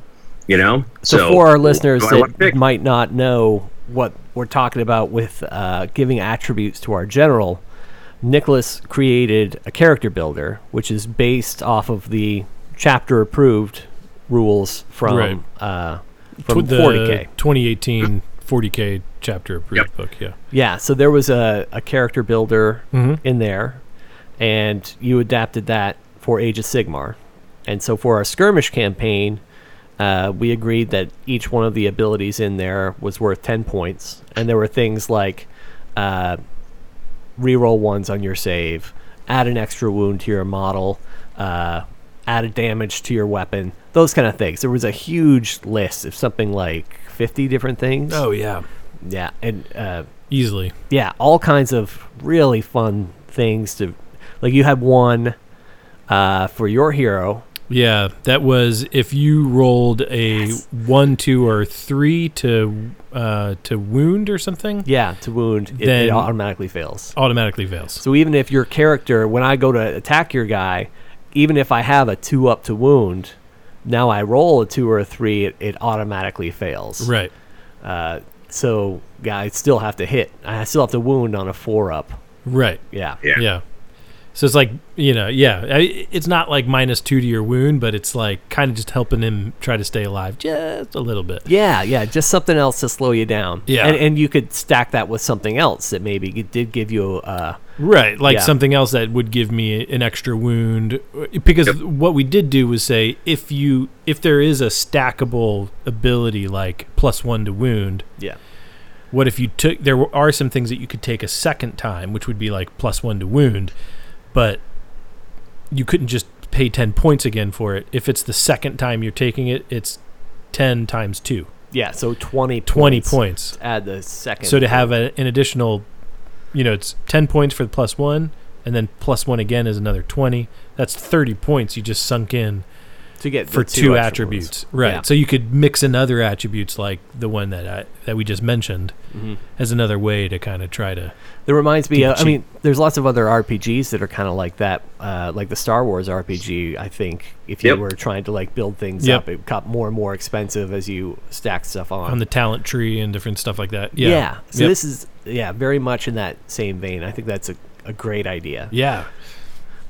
You know. So, for our listeners who do I wanna that might not know what we're talking about with uh, giving attributes to our general, Nicholas created a character builder, which is based off of the chapter approved rules from Right. uh, from the 40k. 2018 40k chapter approved Yep. book. Yeah. Yeah, so there was a, a character builder Mhm. in there, and you adapted that for Age of Sigmar. And so for our skirmish campaign, uh, we agreed that each one of the abilities in there was worth 10 points. And there were things like uh, reroll ones on your save, add an extra wound to your model, uh, add a damage to your weapon, those kind of things. There was a huge list of something like 50 different things. Oh yeah. Yeah, and uh, Easily. yeah, all kinds of really fun things to like you had one uh, for your hero. Yeah, that was if you rolled a one, two, or three to uh, to wound or something, Yeah, to wound, it, it automatically fails. automatically fails. So even if your character, when I go to attack your guy, even if I have a two up to wound, now I roll a two or a three, it, it automatically fails. Right. Uh, so yeah, I still have to hit. I still have to wound on a four up. Right. Yeah. Yeah. Yeah. So it's like you know, yeah, it's not like minus two to your wound, but it's like kind of just helping him try to stay alive just a little bit. Yeah, yeah, just something else to slow you down. Yeah. and, and you could stack that with something else that maybe did give you a uh, Right, like Yeah. something else that would give me an extra wound. Because what we did do was say if you if there is a stackable ability like plus one to wound, yeah, what if you took there are some things that you could take a second time, which would be like plus one to wound, but you couldn't just pay ten points again for it. If it's the second time you're taking it, it's ten times two. yeah. So 20, 20 points. points. Add the second. So to have a, an additional, you know, it's ten points for the plus one, and then plus one again is another 20. That's 30 points you just sunk in to get for the two, extra ones. attributes. Right. Yeah. So you could mix in other attributes like the one that I, that we just mentioned Mm-hmm. as another way to kind of try to. That reminds me. Keep Of, I mean, there's lots of other RPGs that are kind of like that, uh, like the Star Wars RPG. I think if you Yep. were trying to like build things Yep. up, it got more and more expensive as you stack stuff on. on the talent tree and different stuff like that. yeah. Yeah. So Yep. this is yeah very much in that same vein. I think that's a, a great idea. Yeah.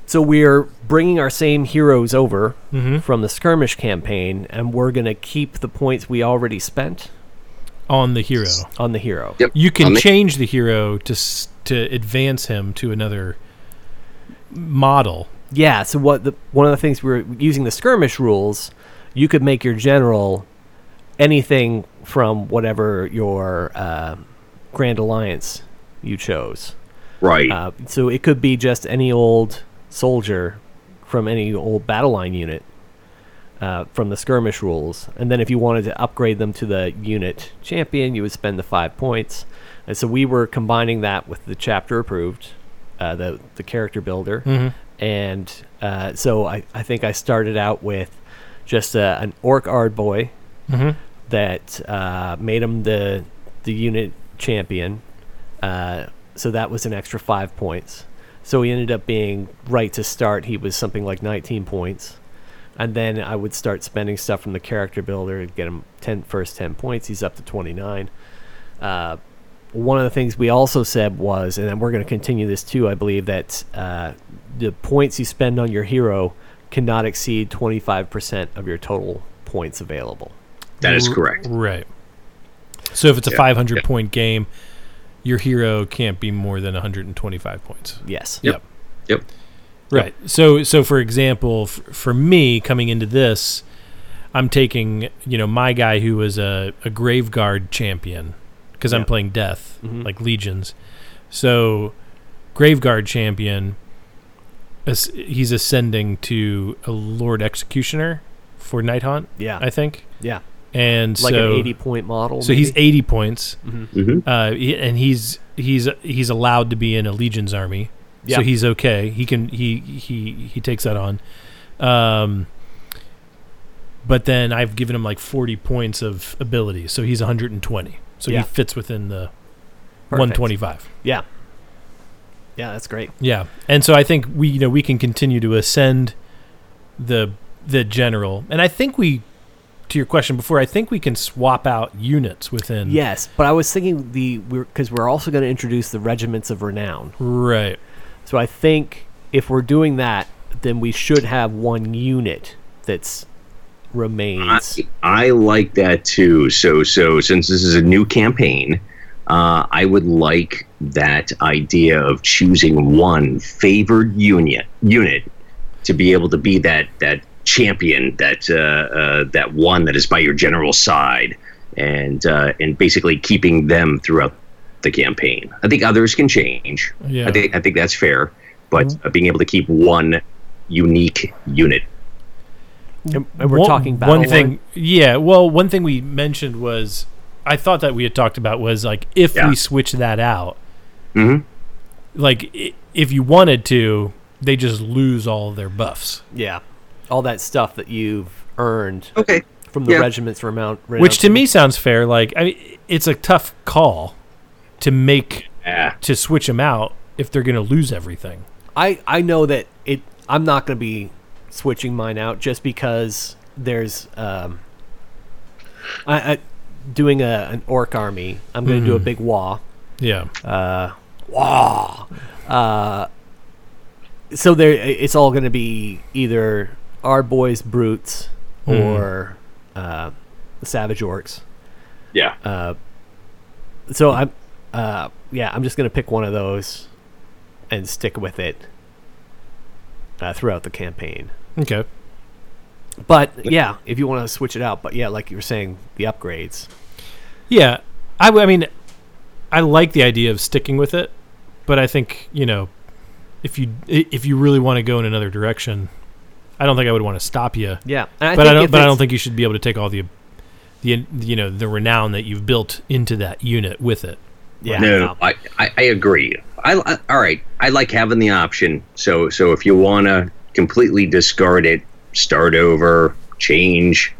So we're bringing our same heroes over Mhm. from the skirmish campaign, and we're gonna keep the points we already spent On the hero. on the hero. Yep. You can the- change the hero to s- to advance him to another model. Yeah. So what the one of the things we are using the skirmish rules, you could make your general anything from whatever your uh, Grand Alliance you chose. Right. Uh, so it could be just any old soldier from any old battle line unit uh, from the skirmish rules. And then if you wanted to upgrade them to the unit champion, you would spend the five points. And so we were combining that with the chapter approved, uh, the the character builder. Mhm. And uh, so I, I think I started out with just uh, an orc Ardboy Mhm. that uh, made him the the unit champion. Uh, so that was an extra five points. So he ended up being right to start. He was something like 19 points, and then I would start spending stuff from the character builder to get him 10 first 10 points. He's up to 29. Uh, one of the things we also said was, and then we're going to continue this too. I believe that uh, the points you spend on your hero cannot exceed 25% of your total points available. that is correct. Right. So if it's a Yeah, 500 yeah. point game, your hero can't be more than 125 points. Yes. Yep. Yep. Right. So so for example, f- for me coming into this, I'm taking you know my guy who was a, a Graveguard champion because I'm playing death Mhm. like legions. So Graveguard champion, as- he's ascending to a lord executioner for night haunt. Yeah. I think. yeah. And Like so an 80 point model. so he's 80 points, hmm uh, and he's he's he's allowed to be in a legion's army, Yeah. so he's okay. He can he he he takes that on. Um, but then I've given him like 40 points of ability, so he's 120. So Yeah. he fits within the 125. Yeah. Yeah, that's great. Yeah, and so I think we you know we can continue to ascend the the general, and I think we. To your question before, I think we can swap out units within. Yes, but I was thinking the because we're, also going to introduce the regiments of renown. Right. So I think if we're doing that, then we should have one unit that's I, remains. I like that too. So so since this is a new campaign, uh, I would like that idea of choosing one favored unit unit to be able to be that that champion, that uh, uh, that one that is by your general side, and uh, and basically keeping them throughout the campaign. I think others can change. Yeah. I think I think that's fair, but uh, being able to keep one unique unit. and, and we're one, talking battle one thing line? yeah well one thing we mentioned was i thought that we had talked about was like if Yeah. we switch that out Mhm. like if you wanted to they just lose all their buffs Yeah, all that stuff that you've earned Okay. from the Yeah. regiments renown. which to me sounds fair like i mean it's a tough call to make Yeah. to switch them out if they're going to lose everything I I know that it. I'm not going to be switching mine out just because there's um. I, I doing a an orc army. I'm going to do a Mhm. Big Waaagh. yeah Uh, Waaagh. Uh, so there, it's all going to be either Ardboys brutes Mhm. or uh, the savage orcs. Yeah. Uh, so I'm, uh, yeah, I'm just gonna pick one of those and stick with it uh, throughout the campaign. okay But yeah, if you want to switch it out, but yeah, like you were saying, the upgrades. Yeah, I mean, I like the idea of sticking with it, but I think you know, if you if you really want to go in another direction, I don't think I would want to stop you. Yeah, and I but I don't. But I don't think you should be able to take all the, the you know the renown that you've built into that unit with it. Yeah. no, I, I, I agree. I, I all right. I like having the option. So so if you want to completely discard it, start over, change,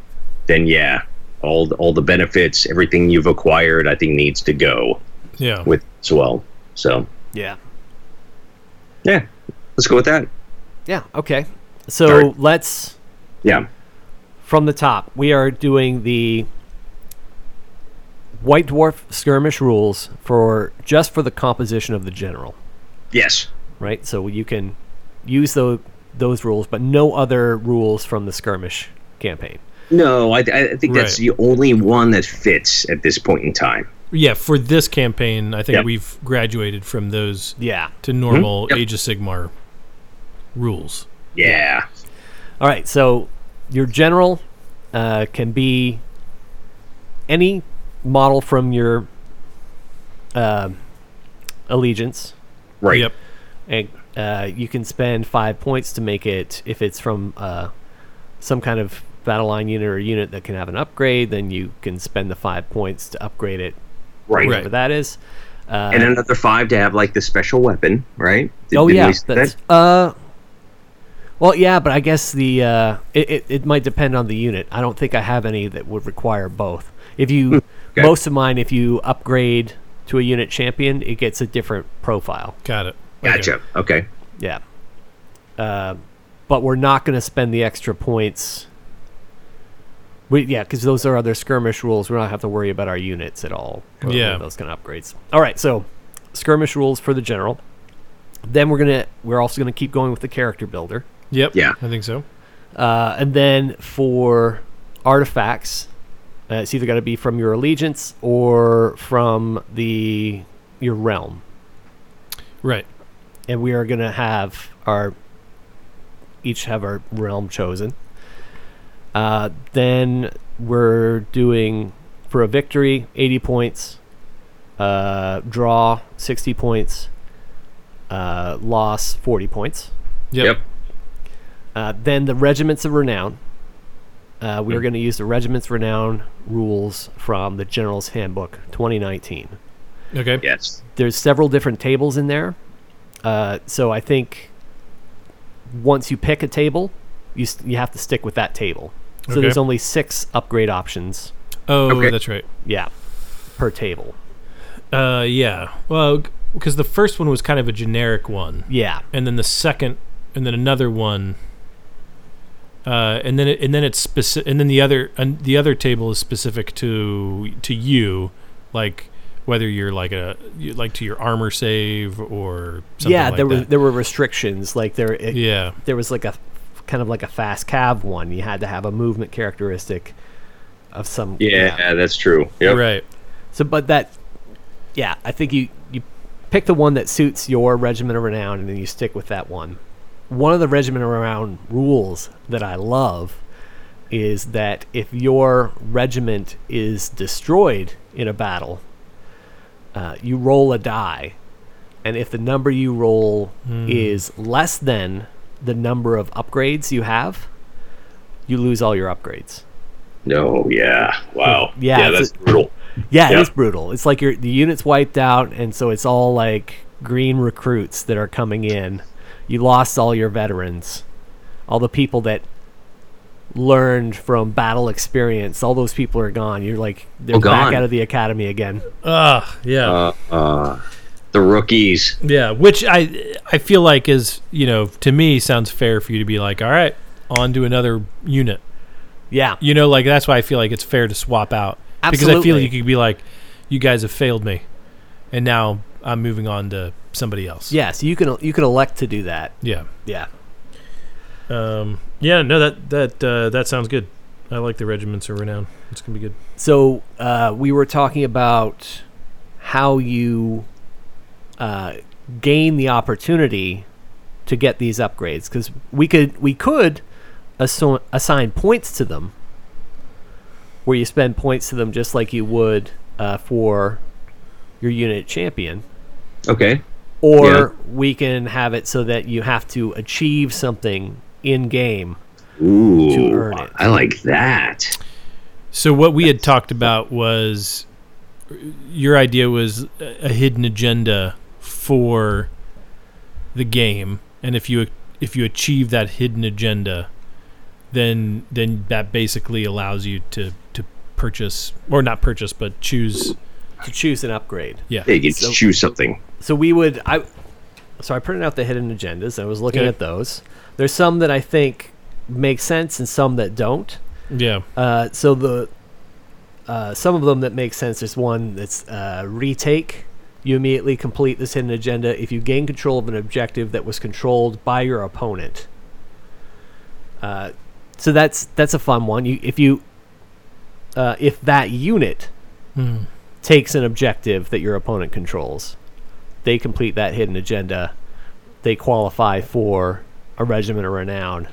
then yeah, all all the benefits, everything you've acquired, I think needs to go Yeah. with as well. So Yeah. yeah, let's go with that. Yeah. Okay. So Sorry. let's Yeah. from the top. We are doing the White Dwarf skirmish rules for just for the composition of the general, Yes. right? So you can use those those rules, but no other rules from the skirmish campaign. No, I, I think that's Right. the only one that fits at this point in time. Yeah, for this campaign, I think Yep. we've graduated from those Yeah. to normal mm-hmm. Yep. Age of Sigmar rules. Yeah. All right. So your general uh, can be any model from your uh, allegiance. Right. Yep. and uh, you can spend five points to make it if it's from uh, some kind of battle line unit or unit that can have an upgrade then you can spend the five points to upgrade it Right. whatever that is uh, And another five to have like the special weapon, right? Did- oh yeah we that's, that? uh well yeah but i guess the uh, it, it, it might depend on the unit i don't think i have any that would require both if you Hmm, okay. most of mine if you upgrade to a unit champion it gets a different profile Got it. Okay. Gotcha. Okay. Yeah. Uh, but we're not going to spend the extra points. We, yeah, because those are other skirmish rules. We don't have to worry about our units at all. or Yeah. Those kind of upgrades. All right, so skirmish rules for the general. Then we're gonna we're also gonna keep going with the character builder, Yep. Yeah. I think so. uh, and then for artifacts, uh, it's either got to be from your allegiance or from the your realm. Right. and we are going to have our each have our realm chosen. Uh, then we're doing for a victory 80 points, uh, draw 60 points, uh, loss 40 points. Yep. Yep. Uh, then the regiments of renown. Uh, we are going to use the regiments renown rules from the General's Handbook 2019 Okay. Yes. there's several different tables in there. Uh, so I think once you pick a table, you s- you have to stick with that table. So Okay. there's only six upgrade options. Oh, Okay. that's right. Yeah, per table. Uh, yeah. Well, because the first one was kind of a generic one, Yeah, and then the second, and then another one. Uh, and then it, and then it's specific, and then the other and the other table is specific to to you, like whether you're like a like to your armor save or something yeah. like there were that. there were restrictions. Like there, it, yeah, there was like a kind of like a fast cav one. You had to have a movement characteristic of some. Yeah, that's true. Yep. right. So, but that, yeah, I think you you pick the one that suits your regiment of renown, and then you stick with that one. One of the regiment of renown rules that I love is that if your regiment is destroyed in a battle, uh, you roll a die, and if the number you roll is less than the number of upgrades you have, you lose all your upgrades. No. Yeah. Wow. Yeah, Yeah. That's a- brutal. Yeah, Yeah. it is brutal. It's like your the unit's wiped out, and so it's all like green recruits that are coming in. You lost all your veterans, all the people that learned from battle experience. All those people are gone. You're like they're All back out of the academy again. Ah, yeah. Uh, uh, the rookies. Yeah, which I I feel like is you know to me sounds fair for you to be like, all right, on to another unit. Yeah, You know, like that's why I feel like it's fair to swap out because I feel Absolutely. you could be like, you guys have failed me, and now I'm moving on to somebody else. yeah. So you can you can elect to do that. yeah, Yeah. um, yeah. No, that that uh, that sounds good. I like the regiments of renown. It's gonna be good. So uh, we were talking about how you uh, gain the opportunity to get these upgrades because we could we could assi- assign points to them, where you spend points to them just like you would uh, for your unit champion, Okay. Or Yeah. we can have it so that you have to achieve something in game. Ooh. earn it. I like that. So what we had talked about was your idea was a a hidden agenda for the game, and if you if you achieve that hidden agenda, then then that basically allows you to to purchase or not purchase, but choose. To choose an upgrade. Yeah, Yeah, you can So- choose something. So we would I so I printed out the hidden agendas. I was looking Okay. at those. There's some that I think make sense and some that don't. yeah, Uh, so the uh, some of them that make sense. There's one that's uh, retake. You immediately complete this hidden agenda if you gain control of an objective that was controlled by your opponent. Uh, so that's that's a fun one. You if you uh, if that unit Hmm. Takes an objective that your opponent controls, they complete that hidden agenda. They qualify for a regiment of renown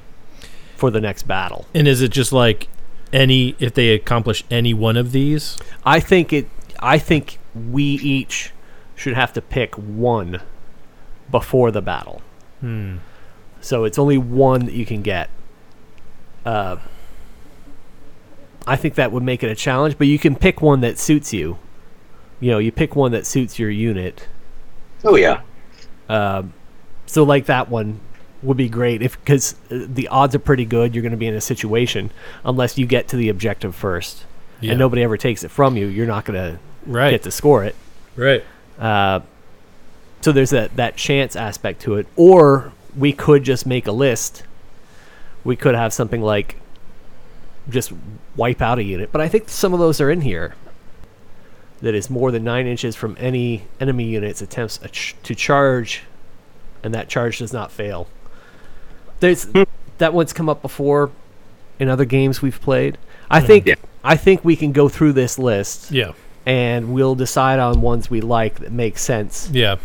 for the next battle. And is it just like any if they accomplish any one of these? I think it. I think we each should have to pick one before the battle. Hmm. So it's only one that you can get. Uh, I think that would make it a challenge, but you can pick one that suits you. You know, you pick one that suits your unit. Oh yeah. So like that one would be great if because the odds are pretty good you're going to be in a situation unless you get to the objective first Yeah. and nobody ever takes it from you. You're not going to Right. get to score it. Right. Uh, so there's that that chance aspect to it, or we could just make a list. We could have something like just wipe out a unit, but I think some of those are in here. That is more than nine inches from any enemy unit's attempts ch- to charge, and that charge does not fail. There's that one's come up before in other games we've played. I mm-hmm. think Yeah. I think we can go through this list Yeah. and we'll decide on ones we like that make sense. Yeah.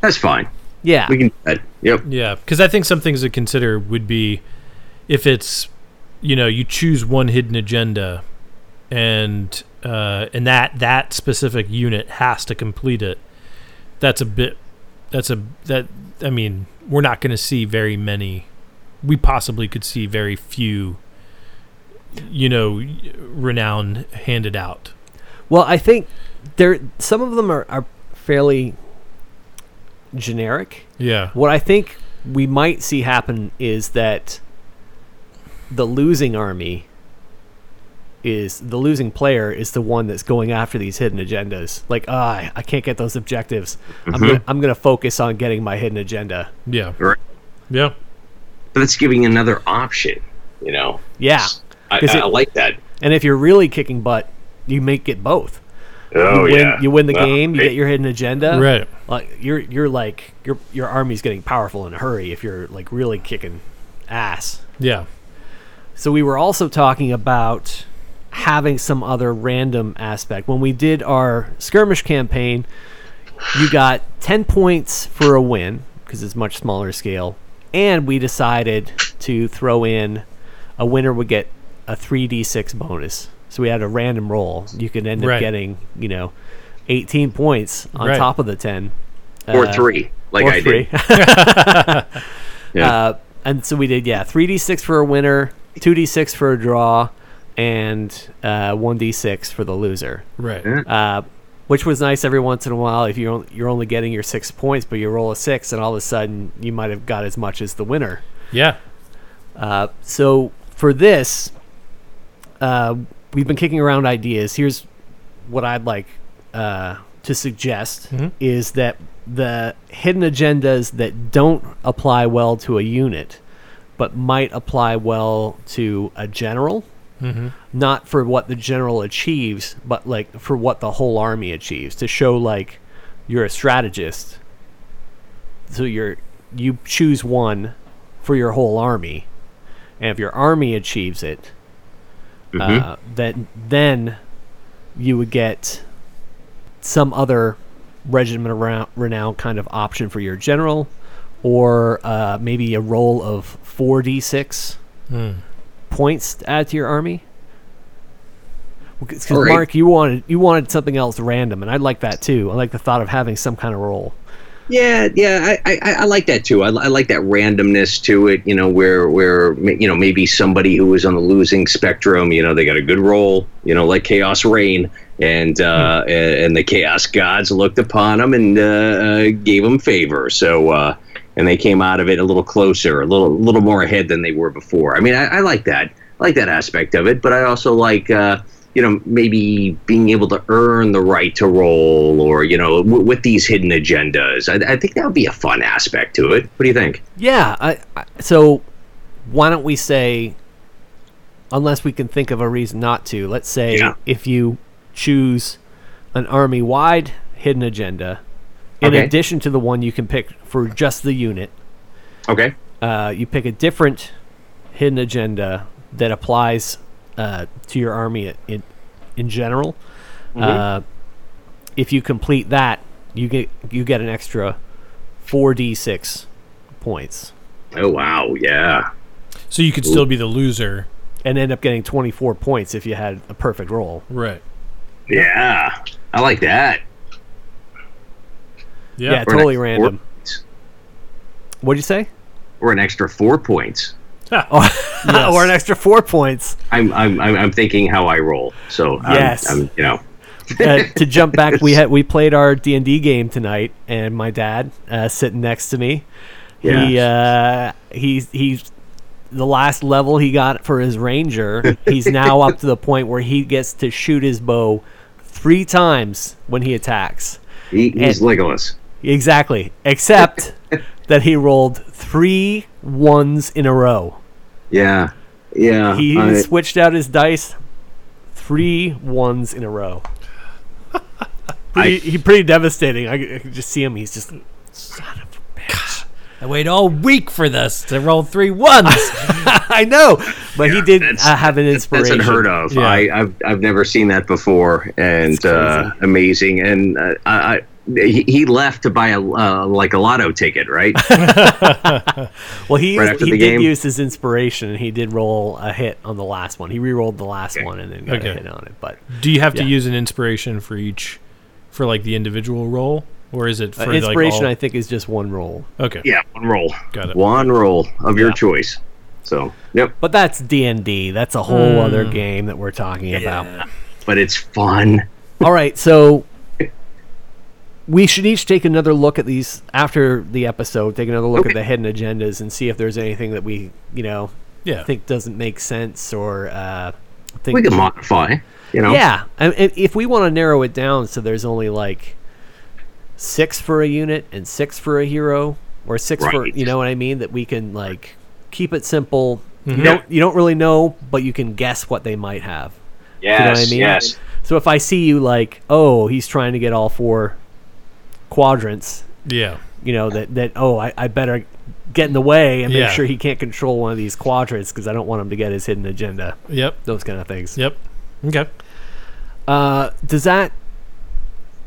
That's fine. Yeah. We can do that. Yep. Yeah, because I think some things to consider would be if it's, you know, you choose one hidden agenda, and uh, and that that specific unit has to complete it. That's a bit. That's a that. I mean, we're not going to see very many. We possibly could see very few. You know, renown handed out. well, I think there some of them are, are fairly generic. Yeah. What I think we might see happen is that the losing army is the losing player is the one that's going after these hidden agendas. Like, ah, I I can't get those objectives. I'm gonna I'm gonna focus on getting my hidden agenda. Yeah. Right. Yeah. But it's giving another option. You know. Yeah. I, 'Cause I it- like that. And if you're really kicking butt, you make get both. Oh you win, yeah. You win the Well, game. You hey, get your hidden agenda. Right. Like you're you're like your your army's getting powerful in a hurry if you're like really kicking ass. Yeah. So we were also talking about having some other random aspect. When we did our skirmish campaign, you got 10 points for a win because it's much smaller scale, and we decided to throw in a winner would get a 3d6 bonus. So we had a random roll. You could end up Right. getting, you know, 18 points on Right. top of the 10. or Uh, three, like or I three. did. Yeah. Uh, and so we did, yeah, 3d6 for a winner, 2d6 for a draw, and uh, 1d6 for the loser. Right. Uh, which was nice every once in a while if you're, you're only getting your six points, but you roll a six, and all of a sudden you might have got as much as the winner. Yeah. Uh, so for this, uh, we've been kicking around ideas. Here's what I'd like uh, to suggest Mhm. is that the hidden agendas that don't apply well to a unit, but might apply well to a general, Mm-hmm. not for what the general achieves, but like for what the whole army achieves, to show like you're a strategist. So you're you choose one for your whole army, and if your army achieves it, uh, then then you would get some other regiment of renown, kind of option for your general, or uh, maybe a roll of four d six Hmm. Points to add to your army. Because right. Mark, you wanted you wanted something else random, and I like that too. I like the thought of having some kind of role. Yeah, yeah, I, I, I like that too. I, I like that randomness to it. You know, where where you know maybe somebody who is on the losing spectrum, you know, they got a good roll, you know, like Chaos Rain, and uh, and the chaos gods looked upon him and uh, uh, gave him favor. So uh, and they came out of it a little closer, a little a little more ahead than they were before. I mean, I, I like that. I like that aspect of it, but I also like. Uh, you know, maybe being able to earn the right to roll, or you know, w- with these hidden agendas, I, I think that would be a fun aspect to it. What do you think? Yeah. I, I, so why don't we say, unless we can think of a reason not to, let's say Yeah. if you choose an army wide hidden agenda, in Okay. addition to the one you can pick for just the unit, Okay. uh, you pick a different hidden agenda that applies uh, to your army in in general. Uh, if you complete that, you get you get an extra four d six points, Oh wow, yeah. So you could still be the loser. and end up getting twenty four points if you had a perfect roll. Right. Yeah, I like that. Yeah. Yeah, totally random. What'd you say? Or an extra four points. or an extra four points. I'm I'm I'm, I'm thinking how I roll. So I'm, Yes. I'm you know uh, to jump back, we had we played our D and D game tonight, and my dad uh, sitting next to me. Yeah. He uh, he's he's the last level he got for his ranger. He's now up to the point where he gets to shoot his bow three times when he attacks. he, he's And- Legolas. Exactly, except that he rolled three ones in a row. Yeah, yeah. He I- switched out his dice three ones in a row. pretty, he pretty devastating. I, c- I could just see him. He's just son of a bitch. I wait all week for this to roll three ones. I know, but he did that's- uh, have an inspiration. that's inspiration. unheard of. Yeah. I, I've I've never seen that before, and uh, amazing. And uh, I, I he, he left to buy a uh, like a lotto ticket, right? Well, he Right used- he did game? use his inspiration, and he did roll a hit on the last one. He re-rolled the last Okay. one and then got Okay. a hit on it. But Do you have to use an inspiration for each, for like the individual roll, or is it uh, for inspiration, I think, is just one roll. Okay. yeah, one roll, Got it. one roll of your choice. So yep, But that's D and D. That's a whole other Hmm. game that we're talking about. but it's fun. All right, so we should each take another look at these after the episode. Take another look Okay. at the hidden agendas and see if there's anything that we, you know, Yeah. think doesn't make sense or uh, think. We can modify, you know. Yeah, and and if we want to narrow it down, so there's only like six for a unit and six for a hero, or six for you know what I mean. That we can like keep it simple. Mm-hmm. You don't you don't really know, but you can guess what they might have. Yes, you know what I mean? yes. So if I see you like, oh, he's trying to get all four quadrants, Yeah. you know that that oh, I, I better get in the way and Yeah. make sure he can't control one of these quadrants because I don't want him to get his hidden agenda. Yep. Those kind of things. Yep. Okay. Uh, does that?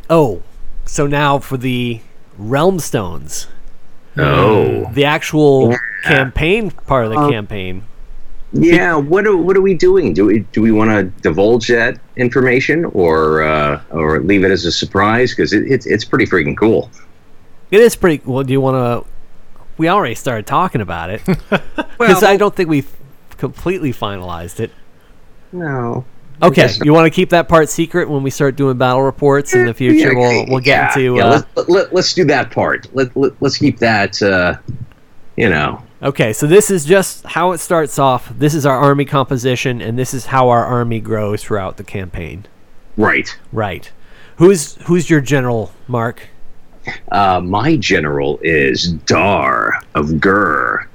Oh, so now for the realm stones, Oh, the actual campaign part of the Um, campaign. Yeah. What are what are we doing? Do we do we want to divulge that information or uh, or leave it as a surprise? Because it, it's it's pretty freaking cool. It is pretty. Well, do you want to? We already started talking about it because I don't think we've completely finalized it. No. Okay, you want to keep that part secret when we start doing battle reports in the future? We'll we'll get yeah, into. yeah, uh, let, let, let's do that part. Let, let, let's keep that. Uh, you know. Okay, so this is just how it starts off. This is our army composition, and this is how our army grows throughout the campaign. Right. Right. Who's who's your general, Mark? Uh, my general is Dar of Gur.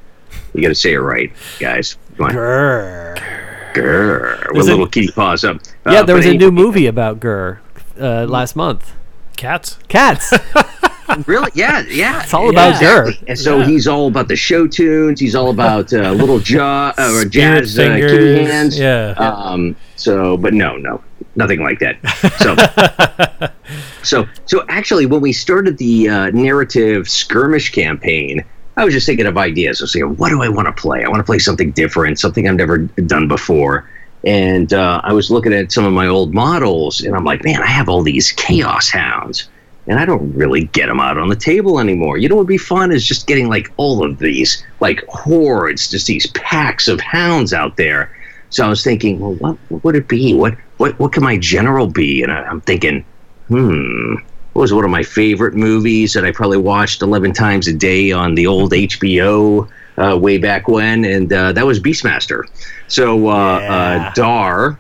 You got to say it right, guys. Come on. Grr. Gur. With a- little kitty paws up. Yeah, Uh, there was but a new movie about Grr uh, last month. Cats. Cats. Really? Yeah, yeah. It's all about Gur. And so he's all about the show tunes. He's all about uh, little jaw uh, or jazz uh, kitty hands. yeah. Um. So, but no, no, nothing like that. So, so, so actually, when we started the uh, narrative skirmish campaign, I was just thinking of ideas. I was thinking, what do I want to play? I want to play something different, something I've never done before. And uh, I was looking at some of my old models, and I'm like, man, I have all these chaos hounds and I don't really get them out on the table anymore. You know what would be fun is just getting like all of these like hordes, just these packs of hounds out there. So I was thinking, well, what, what would it be? What what what can my general be? And I, I'm thinking, hmm, what was one of my favorite movies that I probably watched 11 times a day on the old HBO uh, way back when, and uh, that was Beastmaster. So uh, Yeah. uh, Dar,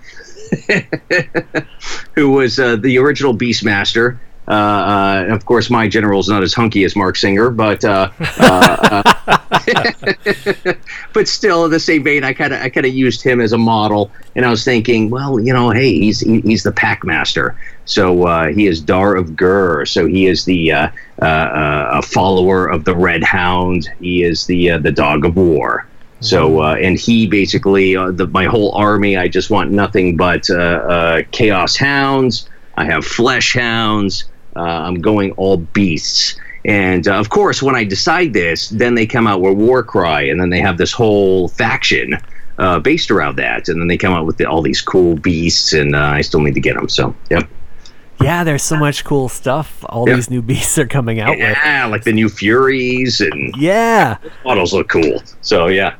who was uh, the original Beastmaster. Uh, uh, of course, my general is not as hunky as Marc Singer, but uh, but still in the same vein, I kind of I kind of used him as a model, and I was thinking, well, you know, hey, he's he, he's the pack master, so uh, he is Dar of Gur, so he is the uh, uh, uh, a follower of the Red Hound. He is the uh, the dog of war. So uh, and he basically uh, the, my whole army. I just want nothing but uh, uh, chaos hounds. I have flesh hounds. Uh, I'm going all beasts. And uh, of course, when I decide this, then they come out with Warcry, and then they have this whole faction uh, based around that, and then they come out with the, all these cool beasts, and uh, I still need to get them. So, yep. Yeah, there's so much cool stuff. All Yeah. these new beasts are coming out with. Yeah, like the new Furies, and Yeah, models look cool. So, yeah.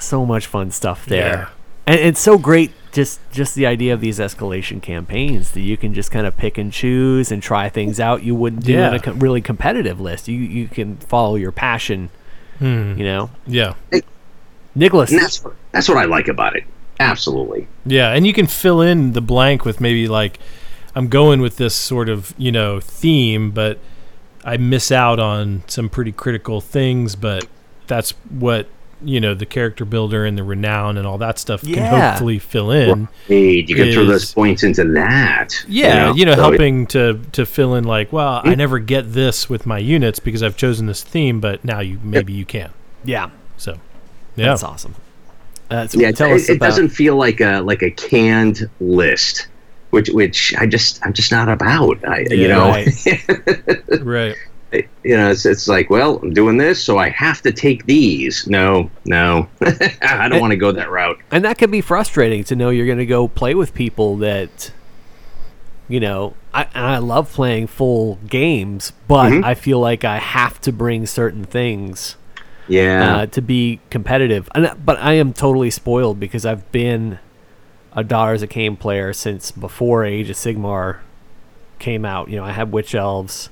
so much fun stuff there. Yeah. And it's so great just just the idea of these escalation campaigns that you can just kind of pick and choose and try things out you wouldn't do in a co- really competitive list. You you can follow your passion, Hmm. you know. Yeah. Nicholas, that's that's what I like about it. Absolutely. Yeah, and you can fill in the blank with maybe like I'm going with this sort of, you know, theme, but I miss out on some pretty critical things, but that's what, you know, the character builder and the renown and all that stuff can hopefully fill in. Hey, you can throw those points into that. Yeah, you know, So, helping to to fill in like, well, I never get this with my units because I've chosen this theme, but now you maybe you can. yeah, So, yeah. that's awesome. Uh, Yeah, tell it, us it doesn't feel like a like a canned list, which which I just I'm just not about. I you know Right. Right. You know it's it's like well I'm doing this so I have to take these. No, no, I don't want to go that route. and that can be frustrating to know you're going to go play with people that you know I, and I love playing full games but Mhm. i feel like i have to bring certain things Yeah, uh, to be competitive and, but i am totally spoiled because i've been a daughters of Khaine player since before age of sigmar came out you know i had witch elves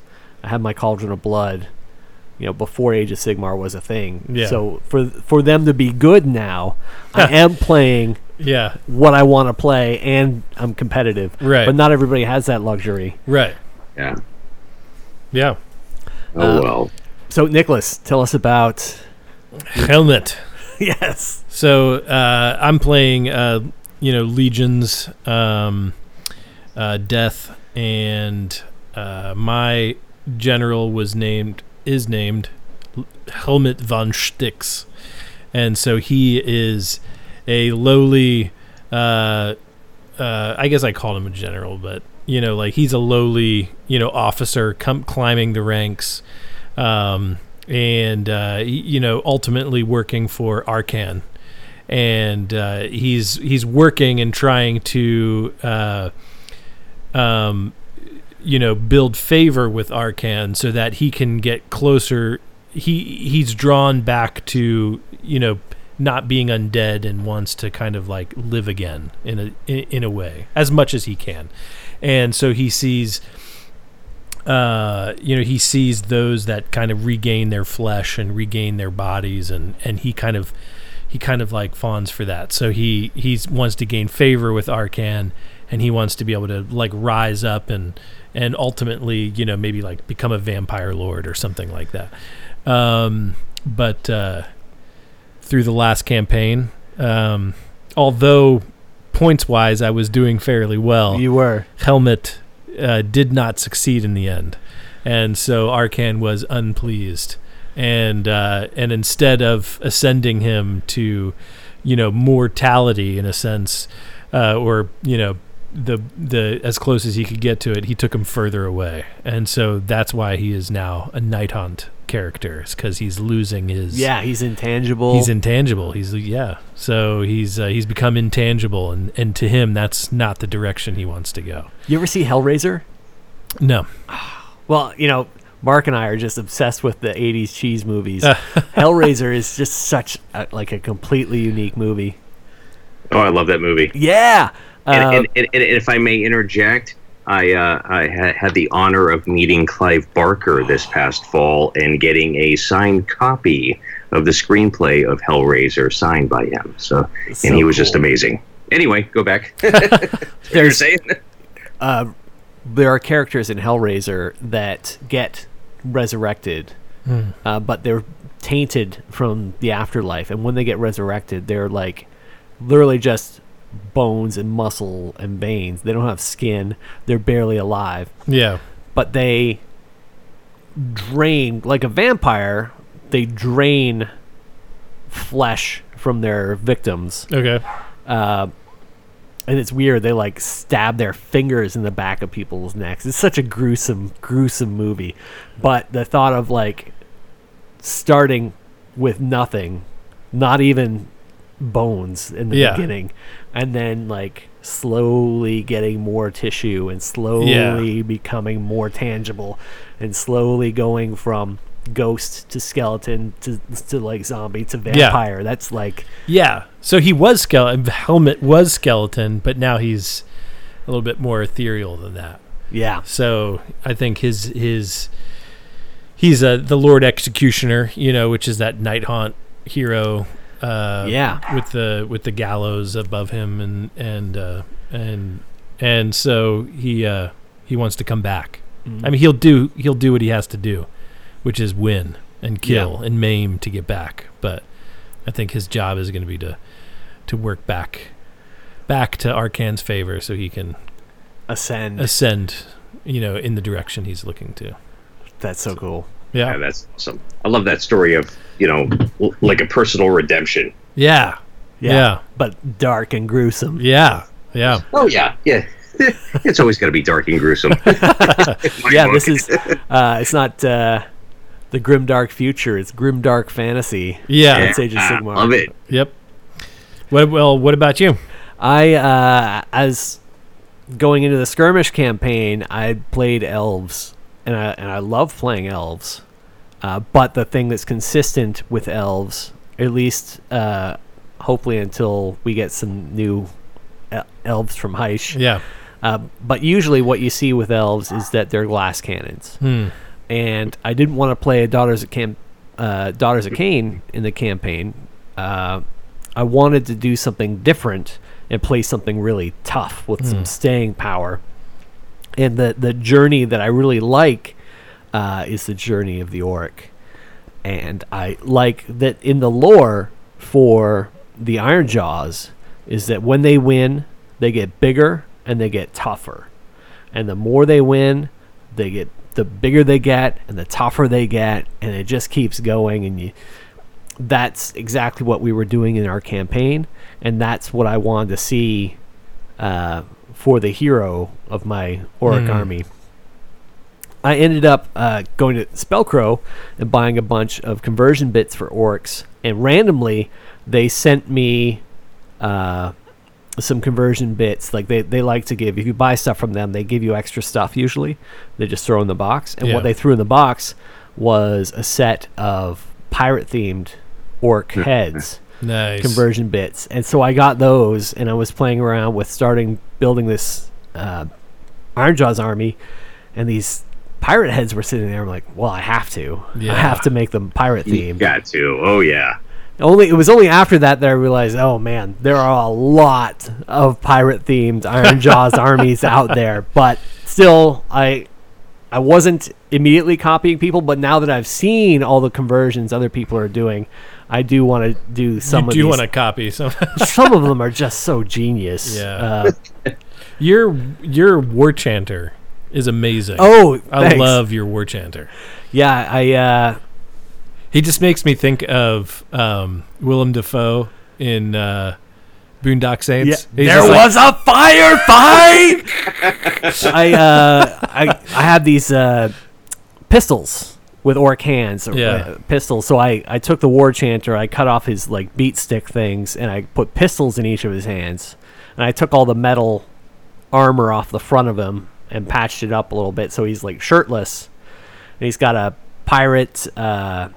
i had my cauldron of blood you know before age of sigmar was a thing Yeah. so for for them to be good now i am playing Yeah. what I want to play and I'm competitive. Right. But not everybody has that luxury. Right. yeah. Yeah. Oh Uh, well. So Nicholas, tell us about Helmet. yes. So uh, I'm playing, uh, you know, legions, um, uh, death, and uh, my general was named is named Helmet von Stix, and so he is a lowly. Uh, uh, I guess I called him a general, but you know, like he's a lowly, you know, officer come climbing the ranks. Um, and uh, you know ultimately working for Arkhan, and uh, he's he's working and trying to uh, um, you know build favor with Arkhan so that he can get closer. He he's drawn back to you know not being undead and wants to kind of like live again in a in, in a way as much as he can, and so he sees uh, you know, he sees those that kind of regain their flesh and regain their bodies, and and he kind of he kind of like fawns for that. So he he's wants to gain favor with Arkhan, and he wants to be able to like rise up and and ultimately, you know, maybe like become a vampire lord or something like that. Um, but uh, through the last campaign, um, although points wise I was doing fairly well, You were. helmet uh, did not succeed in the end, and so Arkhan was unpleased, and uh, and instead of ascending him to, you know, mortality in a sense, uh, or you know, the the as close as he could get to it, he took him further away, and so that's why he is now a night haunt character, because he's losing his Yeah, he's intangible. He's intangible. He's yeah. So he's uh, he's become intangible, and and to him, that's not the direction he wants to go. you ever see Hellraiser? No. Well, you know, Mark and I are just obsessed with the '80s cheese movies. Hellraiser is just such a, like a completely unique movie. Oh, I love that movie. Yeah, And, Uh, and, and, and if I may interject, I uh, I ha- had the honor of meeting Clive Barker this past fall and getting a signed copy of the screenplay of Hellraiser signed by him. So, So and he was just amazing. Anyway, go back. What you're There's saying? there are characters in Hellraiser that get resurrected, uh, but they're tainted from the afterlife, and when they get resurrected, they're like literally just bones and muscle and veins. They don't have skin. They're barely alive, Yeah. but they drain like a vampire. They drain flesh from their victims Okay. uh, and it's weird. They like stab their fingers in the back of people's necks. It's such a gruesome, gruesome movie. But the thought of like starting with nothing, not even bones in the Yeah. beginning, and then like slowly getting more tissue and slowly becoming more tangible and slowly going from ghost to skeleton to to like zombie to vampire. That's like Yeah. So he was skeleton. Helmet was skeleton, but now he's a little bit more ethereal than that. yeah. So I think his his he's a the Lord Executioner, you know, which is that night haunt hero. Uh, Yeah. with the with the gallows above him, and and uh, and and so he uh, he wants to come back. I mean, he'll do he'll do what he has to do, which is win and kill and maim to get back. But I think his job is going to be to to work back back to Arkhan's favor, so he can Ascend. ascend, you know, in the direction he's looking to. That's so cool. Yeah, Yeah. that's awesome. I love that story of you know l- like a personal redemption. Yeah. Yeah. Yeah. But dark and gruesome. Yeah. Yeah. Oh yeah, yeah. it's always got to be dark and gruesome. yeah, this is uh it's not uh the grim dark future, it's grim dark fantasy. Yeah. It's Age of Sigmar. love it. Yep. What, well, what about you? I uh as going into the skirmish campaign, I played elves and I and I love playing elves. Uh, but the thing that's consistent with elves, at least uh, hopefully until we get some new el- elves from Hysh, Yeah. Uh, but usually, what you see with elves is that they're glass cannons. Hmm. And I didn't want to play a Daughters of Cam- uh, Daughters of Khaine in the campaign. Uh, I wanted to do something different and play something really tough with some staying power. And the the journey that I really like uh, is the journey of the Orruk. And I like that in the lore for the Ironjawz is that when they win, they get bigger and they get tougher. And the more they win, they get the bigger they get and the tougher they get and it just keeps going and you that's exactly what we were doing in our campaign and that's what I wanted to see uh, for the hero of my Orruk army. I ended up uh, going to Spellcrow and buying a bunch of conversion bits for orcs, and randomly they sent me uh, some conversion bits. Like they, they like to give, if you buy stuff from them, they give you extra stuff usually. They just throw in the box. And Yeah. what they threw in the box was a set of pirate themed orc heads Nice. conversion bits, and so I got those, and I was playing around with starting building this uh, Ironjawz army, and these pirate heads were sitting there. I'm like, well, I have to, Yeah. I have to make them pirate You themed. got to. Oh yeah. Only it was only after that that I realized, oh man, there are a lot of pirate themed Ironjawz armies out there. But still, I I wasn't immediately copying people, but now that I've seen all the conversions other people are doing, I do want to do some you of do these. want to copy some. some of them are just so genius. Yeah. Uh, your your war chanter is amazing. oh, I thanks. love your war chanter. Yeah, I. Uh, He just makes me think of um, Willem Dafoe in uh, Boondock Saints. He's there like, was a firefight. I uh, I I had these uh, pistols with orc hands. or, Yeah. uh, pistols. So I I took the war chanter. I cut off his like beat stick things, and I put pistols in each of his hands. And I took all the metal armor off the front of him and patched it up a little bit, so he's like shirtless. And he's got a pirate. Uh,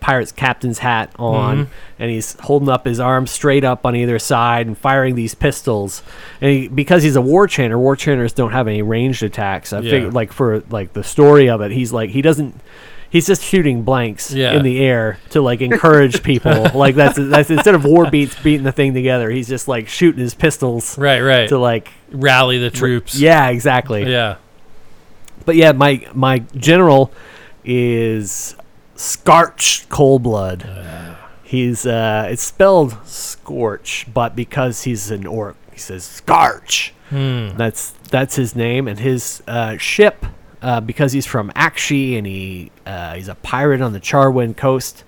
pirate's captain's hat on, and he's holding up his arms straight up on either side and firing these pistols. And he, because he's a war chanter, war chanters don't have any ranged attacks. I Yeah. think like for like the story of it, he's like he doesn't. He's just shooting blanks Yeah. in the air to like encourage people. like that's that's instead of war beats beating the thing together, he's just like shooting his pistols Right, right. to like Rally the troops. yeah, exactly. Yeah. But yeah, my my general is Scorch Coldblood. He's uh it's spelled Scorch, but because he's an orc, he says Scorch. That's that's his name and his uh, ship. Uh, because he's from Aqshy and he uh, he's a pirate on the Charrwind coast.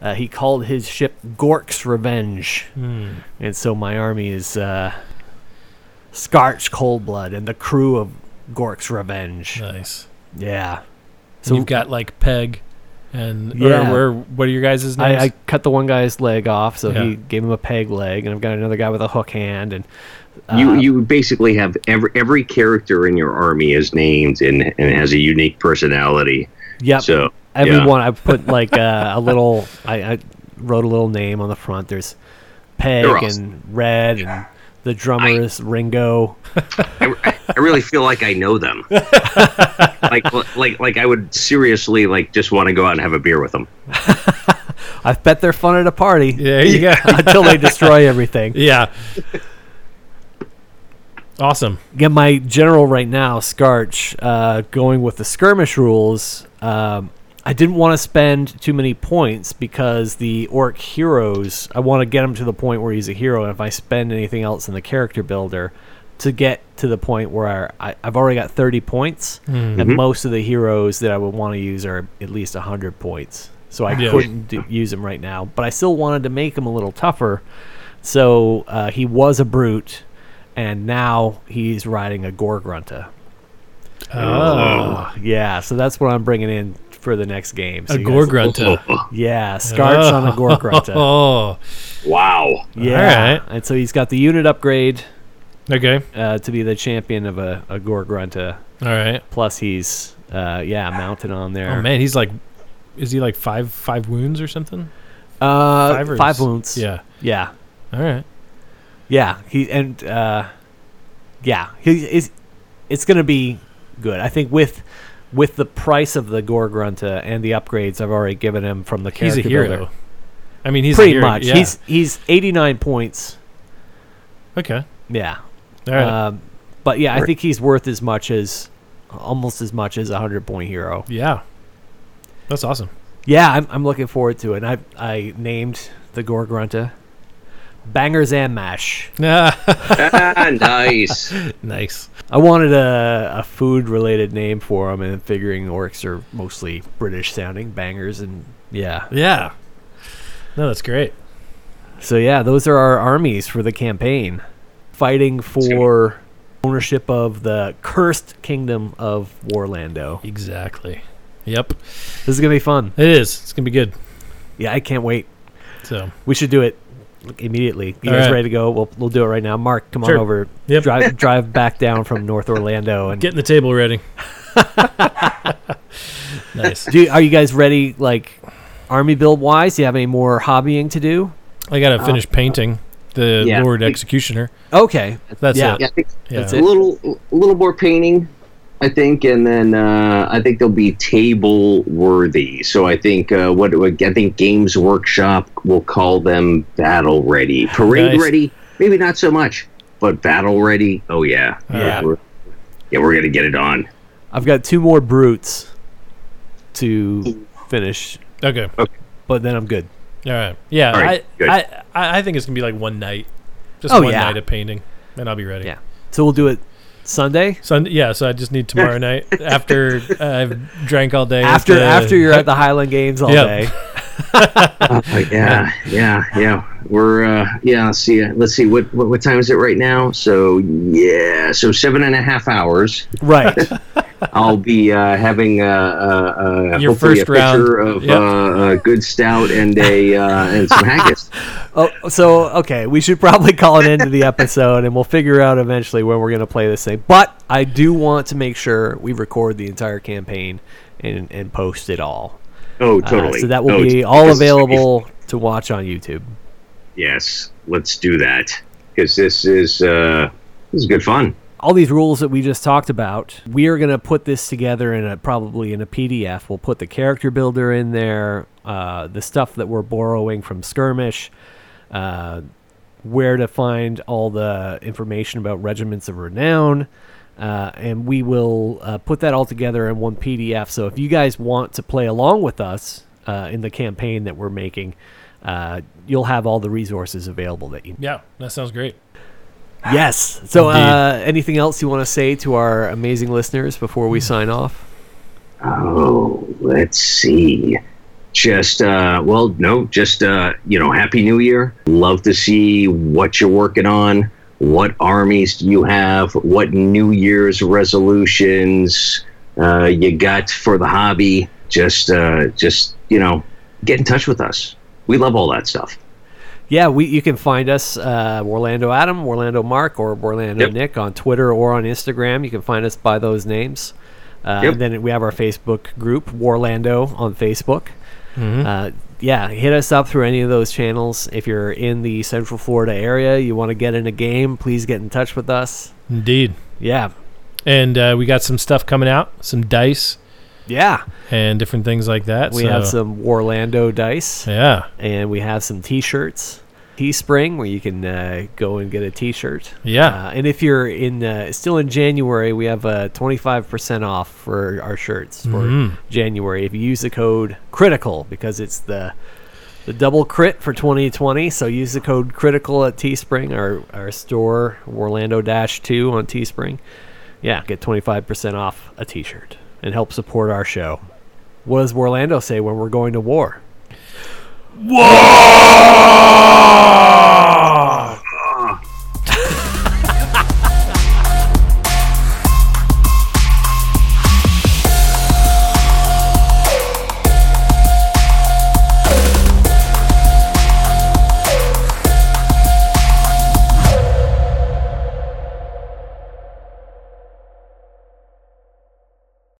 Uh, he called his ship Gork's Revenge, and so my army is uh, Scorch Coldblood and the crew of Gork's Revenge. Nice. Yeah. So you've got like Peg and Yeah. or, or what are your guys' names? I, I cut the one guy's leg off, so Yeah. he gave him a peg leg, and I've got another guy with a hook hand, and You you basically have every every character in your army is named and, and has a unique personality. yep, So everyone I put like uh, a little. I, I wrote a little name on the front. There's Peg awesome. and Red, and the drummer is Ringo. I, I really feel like I know them. like like like I would seriously like just want to go out and have a beer with them. I bet they're fun at a party there you go. until they destroy everything. yeah. Awesome. Get my general right now, Scarch, uh, going with the skirmish rules. Um, I didn't want to spend too many points because the orc heroes, I want to get him to the point where he's a hero. And if I spend anything else in the character builder to get to the point where I, I've already got 30 points, and most of the heroes that I would want to use are at least 100 points. So I Yeah. couldn't do, use him right now. But I still wanted to make him a little tougher. So uh, he was a brute, and now he's riding a Gore-grunta. Oh. Yeah, so that's what I'm bringing in for the next game. So A you guys- Gore-grunta. Yeah, Scarch on a Gore-grunta. Oh. Wow. Yeah, Alright. and so he's got the unit upgrade Okay. uh, to be the champion of a, a Gore-grunta. All right. Plus, he's uh, yeah mounted on there. Oh man, he's like is he like five five wounds or something? uh, Five or five wounds. Yeah. yeah, All right. Yeah. He and uh, yeah, he is. It's gonna be good. I think with with the price of the Gore-grunta and the upgrades I've already given him from the He's a hero. builder. I mean, he's Pretty a hero. much. Yeah. He's he's 89 points. okay. Yeah. All right. Um, but yeah, I think he's worth as much as almost as much as a hundred point hero. yeah. That's awesome. Yeah, I'm, I'm looking forward to it. And I I named the Gore-grunta Bangers and Mash. Ah, nice. nice. I wanted a, a food related name for them, and figuring orcs are mostly British sounding bangers, and yeah. Yeah. No, that's great. So yeah, those are our armies for the campaign, fighting for ownership of the cursed kingdom of Warlando. Exactly. Yep. This is gonna be fun. It is. It's gonna be good. Yeah, I can't wait. So We should do it immediately. You All guys right. ready to go? We'll we'll do it right now. Mark, come Sure. on over. Yep. Drive drive back down from North Orlando and getting the table ready. nice. do you, are you guys ready like army build wise? Do you have any more hobbying to do? I gotta uh, finish painting the Yeah. Lord Executioner. Okay. That's Yeah. it. Yeah, I think Yeah. That's a little a little more painting, I think, and then uh, I think they'll be table worthy. So I think uh, what I think Games Workshop will call them battle ready, parade Nice. ready. Maybe not so much, but battle ready. Oh yeah, Yeah. we're, yeah, we're gonna get it on. I've got two more brutes to finish, Okay. but then I'm good. All right. Yeah. All right, I, good. I I I think it's gonna be like one night, just Oh, one yeah. night of painting, and I'll be ready. Yeah. So we'll do it Sunday So yeah. So I just need tomorrow night after I've drank all day. after the- after you're at the Highland Games all Yep. day. Oh, yeah, yeah, yeah. We're uh, yeah. Let's see. uh, Let's see. What, what what time is it right now? So yeah. So seven and a half hours. Right. I'll be uh, having uh, uh, uh, Your first a round. of Yep. uh, a good stout and a uh, and some haggis. Oh, so okay, we should probably call it into the episode, and we'll figure out eventually when we're going to play this thing. But I do want to make sure we record the entire campaign and, and post it all. Oh, Uh, totally. so that will Oh, be all available to watch on YouTube. Yes, let's do that because this is uh, this is good fun. All these rules that we just talked about, we are going to put this together in a probably in a PDF. We'll put the character builder in there, uh, the stuff that we're borrowing from Skirmish, uh, where to find all the information about regiments of renown, uh, and we will uh, put that all together in one PDF. So if you guys want to play along with us uh, in the campaign that we're making, uh, you'll have all the resources available that you Yeah, that sounds great. Yes. So, uh, anything else you want to say to our amazing listeners before we sign off? Oh, let's see. Just uh, well, no, just uh, you know, happy New Year. Love to see what you're working on. What armies do you have? What New Year's resolutions uh, you got for the hobby? Just, uh, just you know, get in touch with us. We love all that stuff. Yeah, we you can find us uh, Orlando Adam, Orlando Mark, or Orlando Yep. Nick on Twitter or on Instagram. You can find us by those names. Uh, Yep. And then we have our Facebook group, Warlando, on Facebook. Uh, yeah, hit us up through any of those channels. If you're in the Central Florida area, you want to get in a game, please get in touch with us. Indeed. Yeah, And uh, we got some stuff coming out, some dice yeah. and different things like that. We so, have some Warlando dice. Yeah. and we have some t-shirts teespring where you can uh, go and get a t-shirt Yeah. uh, and if you're in uh, still in january we have a 25% off for our shirts for Mhm. january if you use the code critical because it's the the double crit for 2020 so use the code critical at teespring our, our store orlando dash 2 on teespring yeah get 25% off a t-shirt and help support our show what does orlando say when we're going to war Whoa!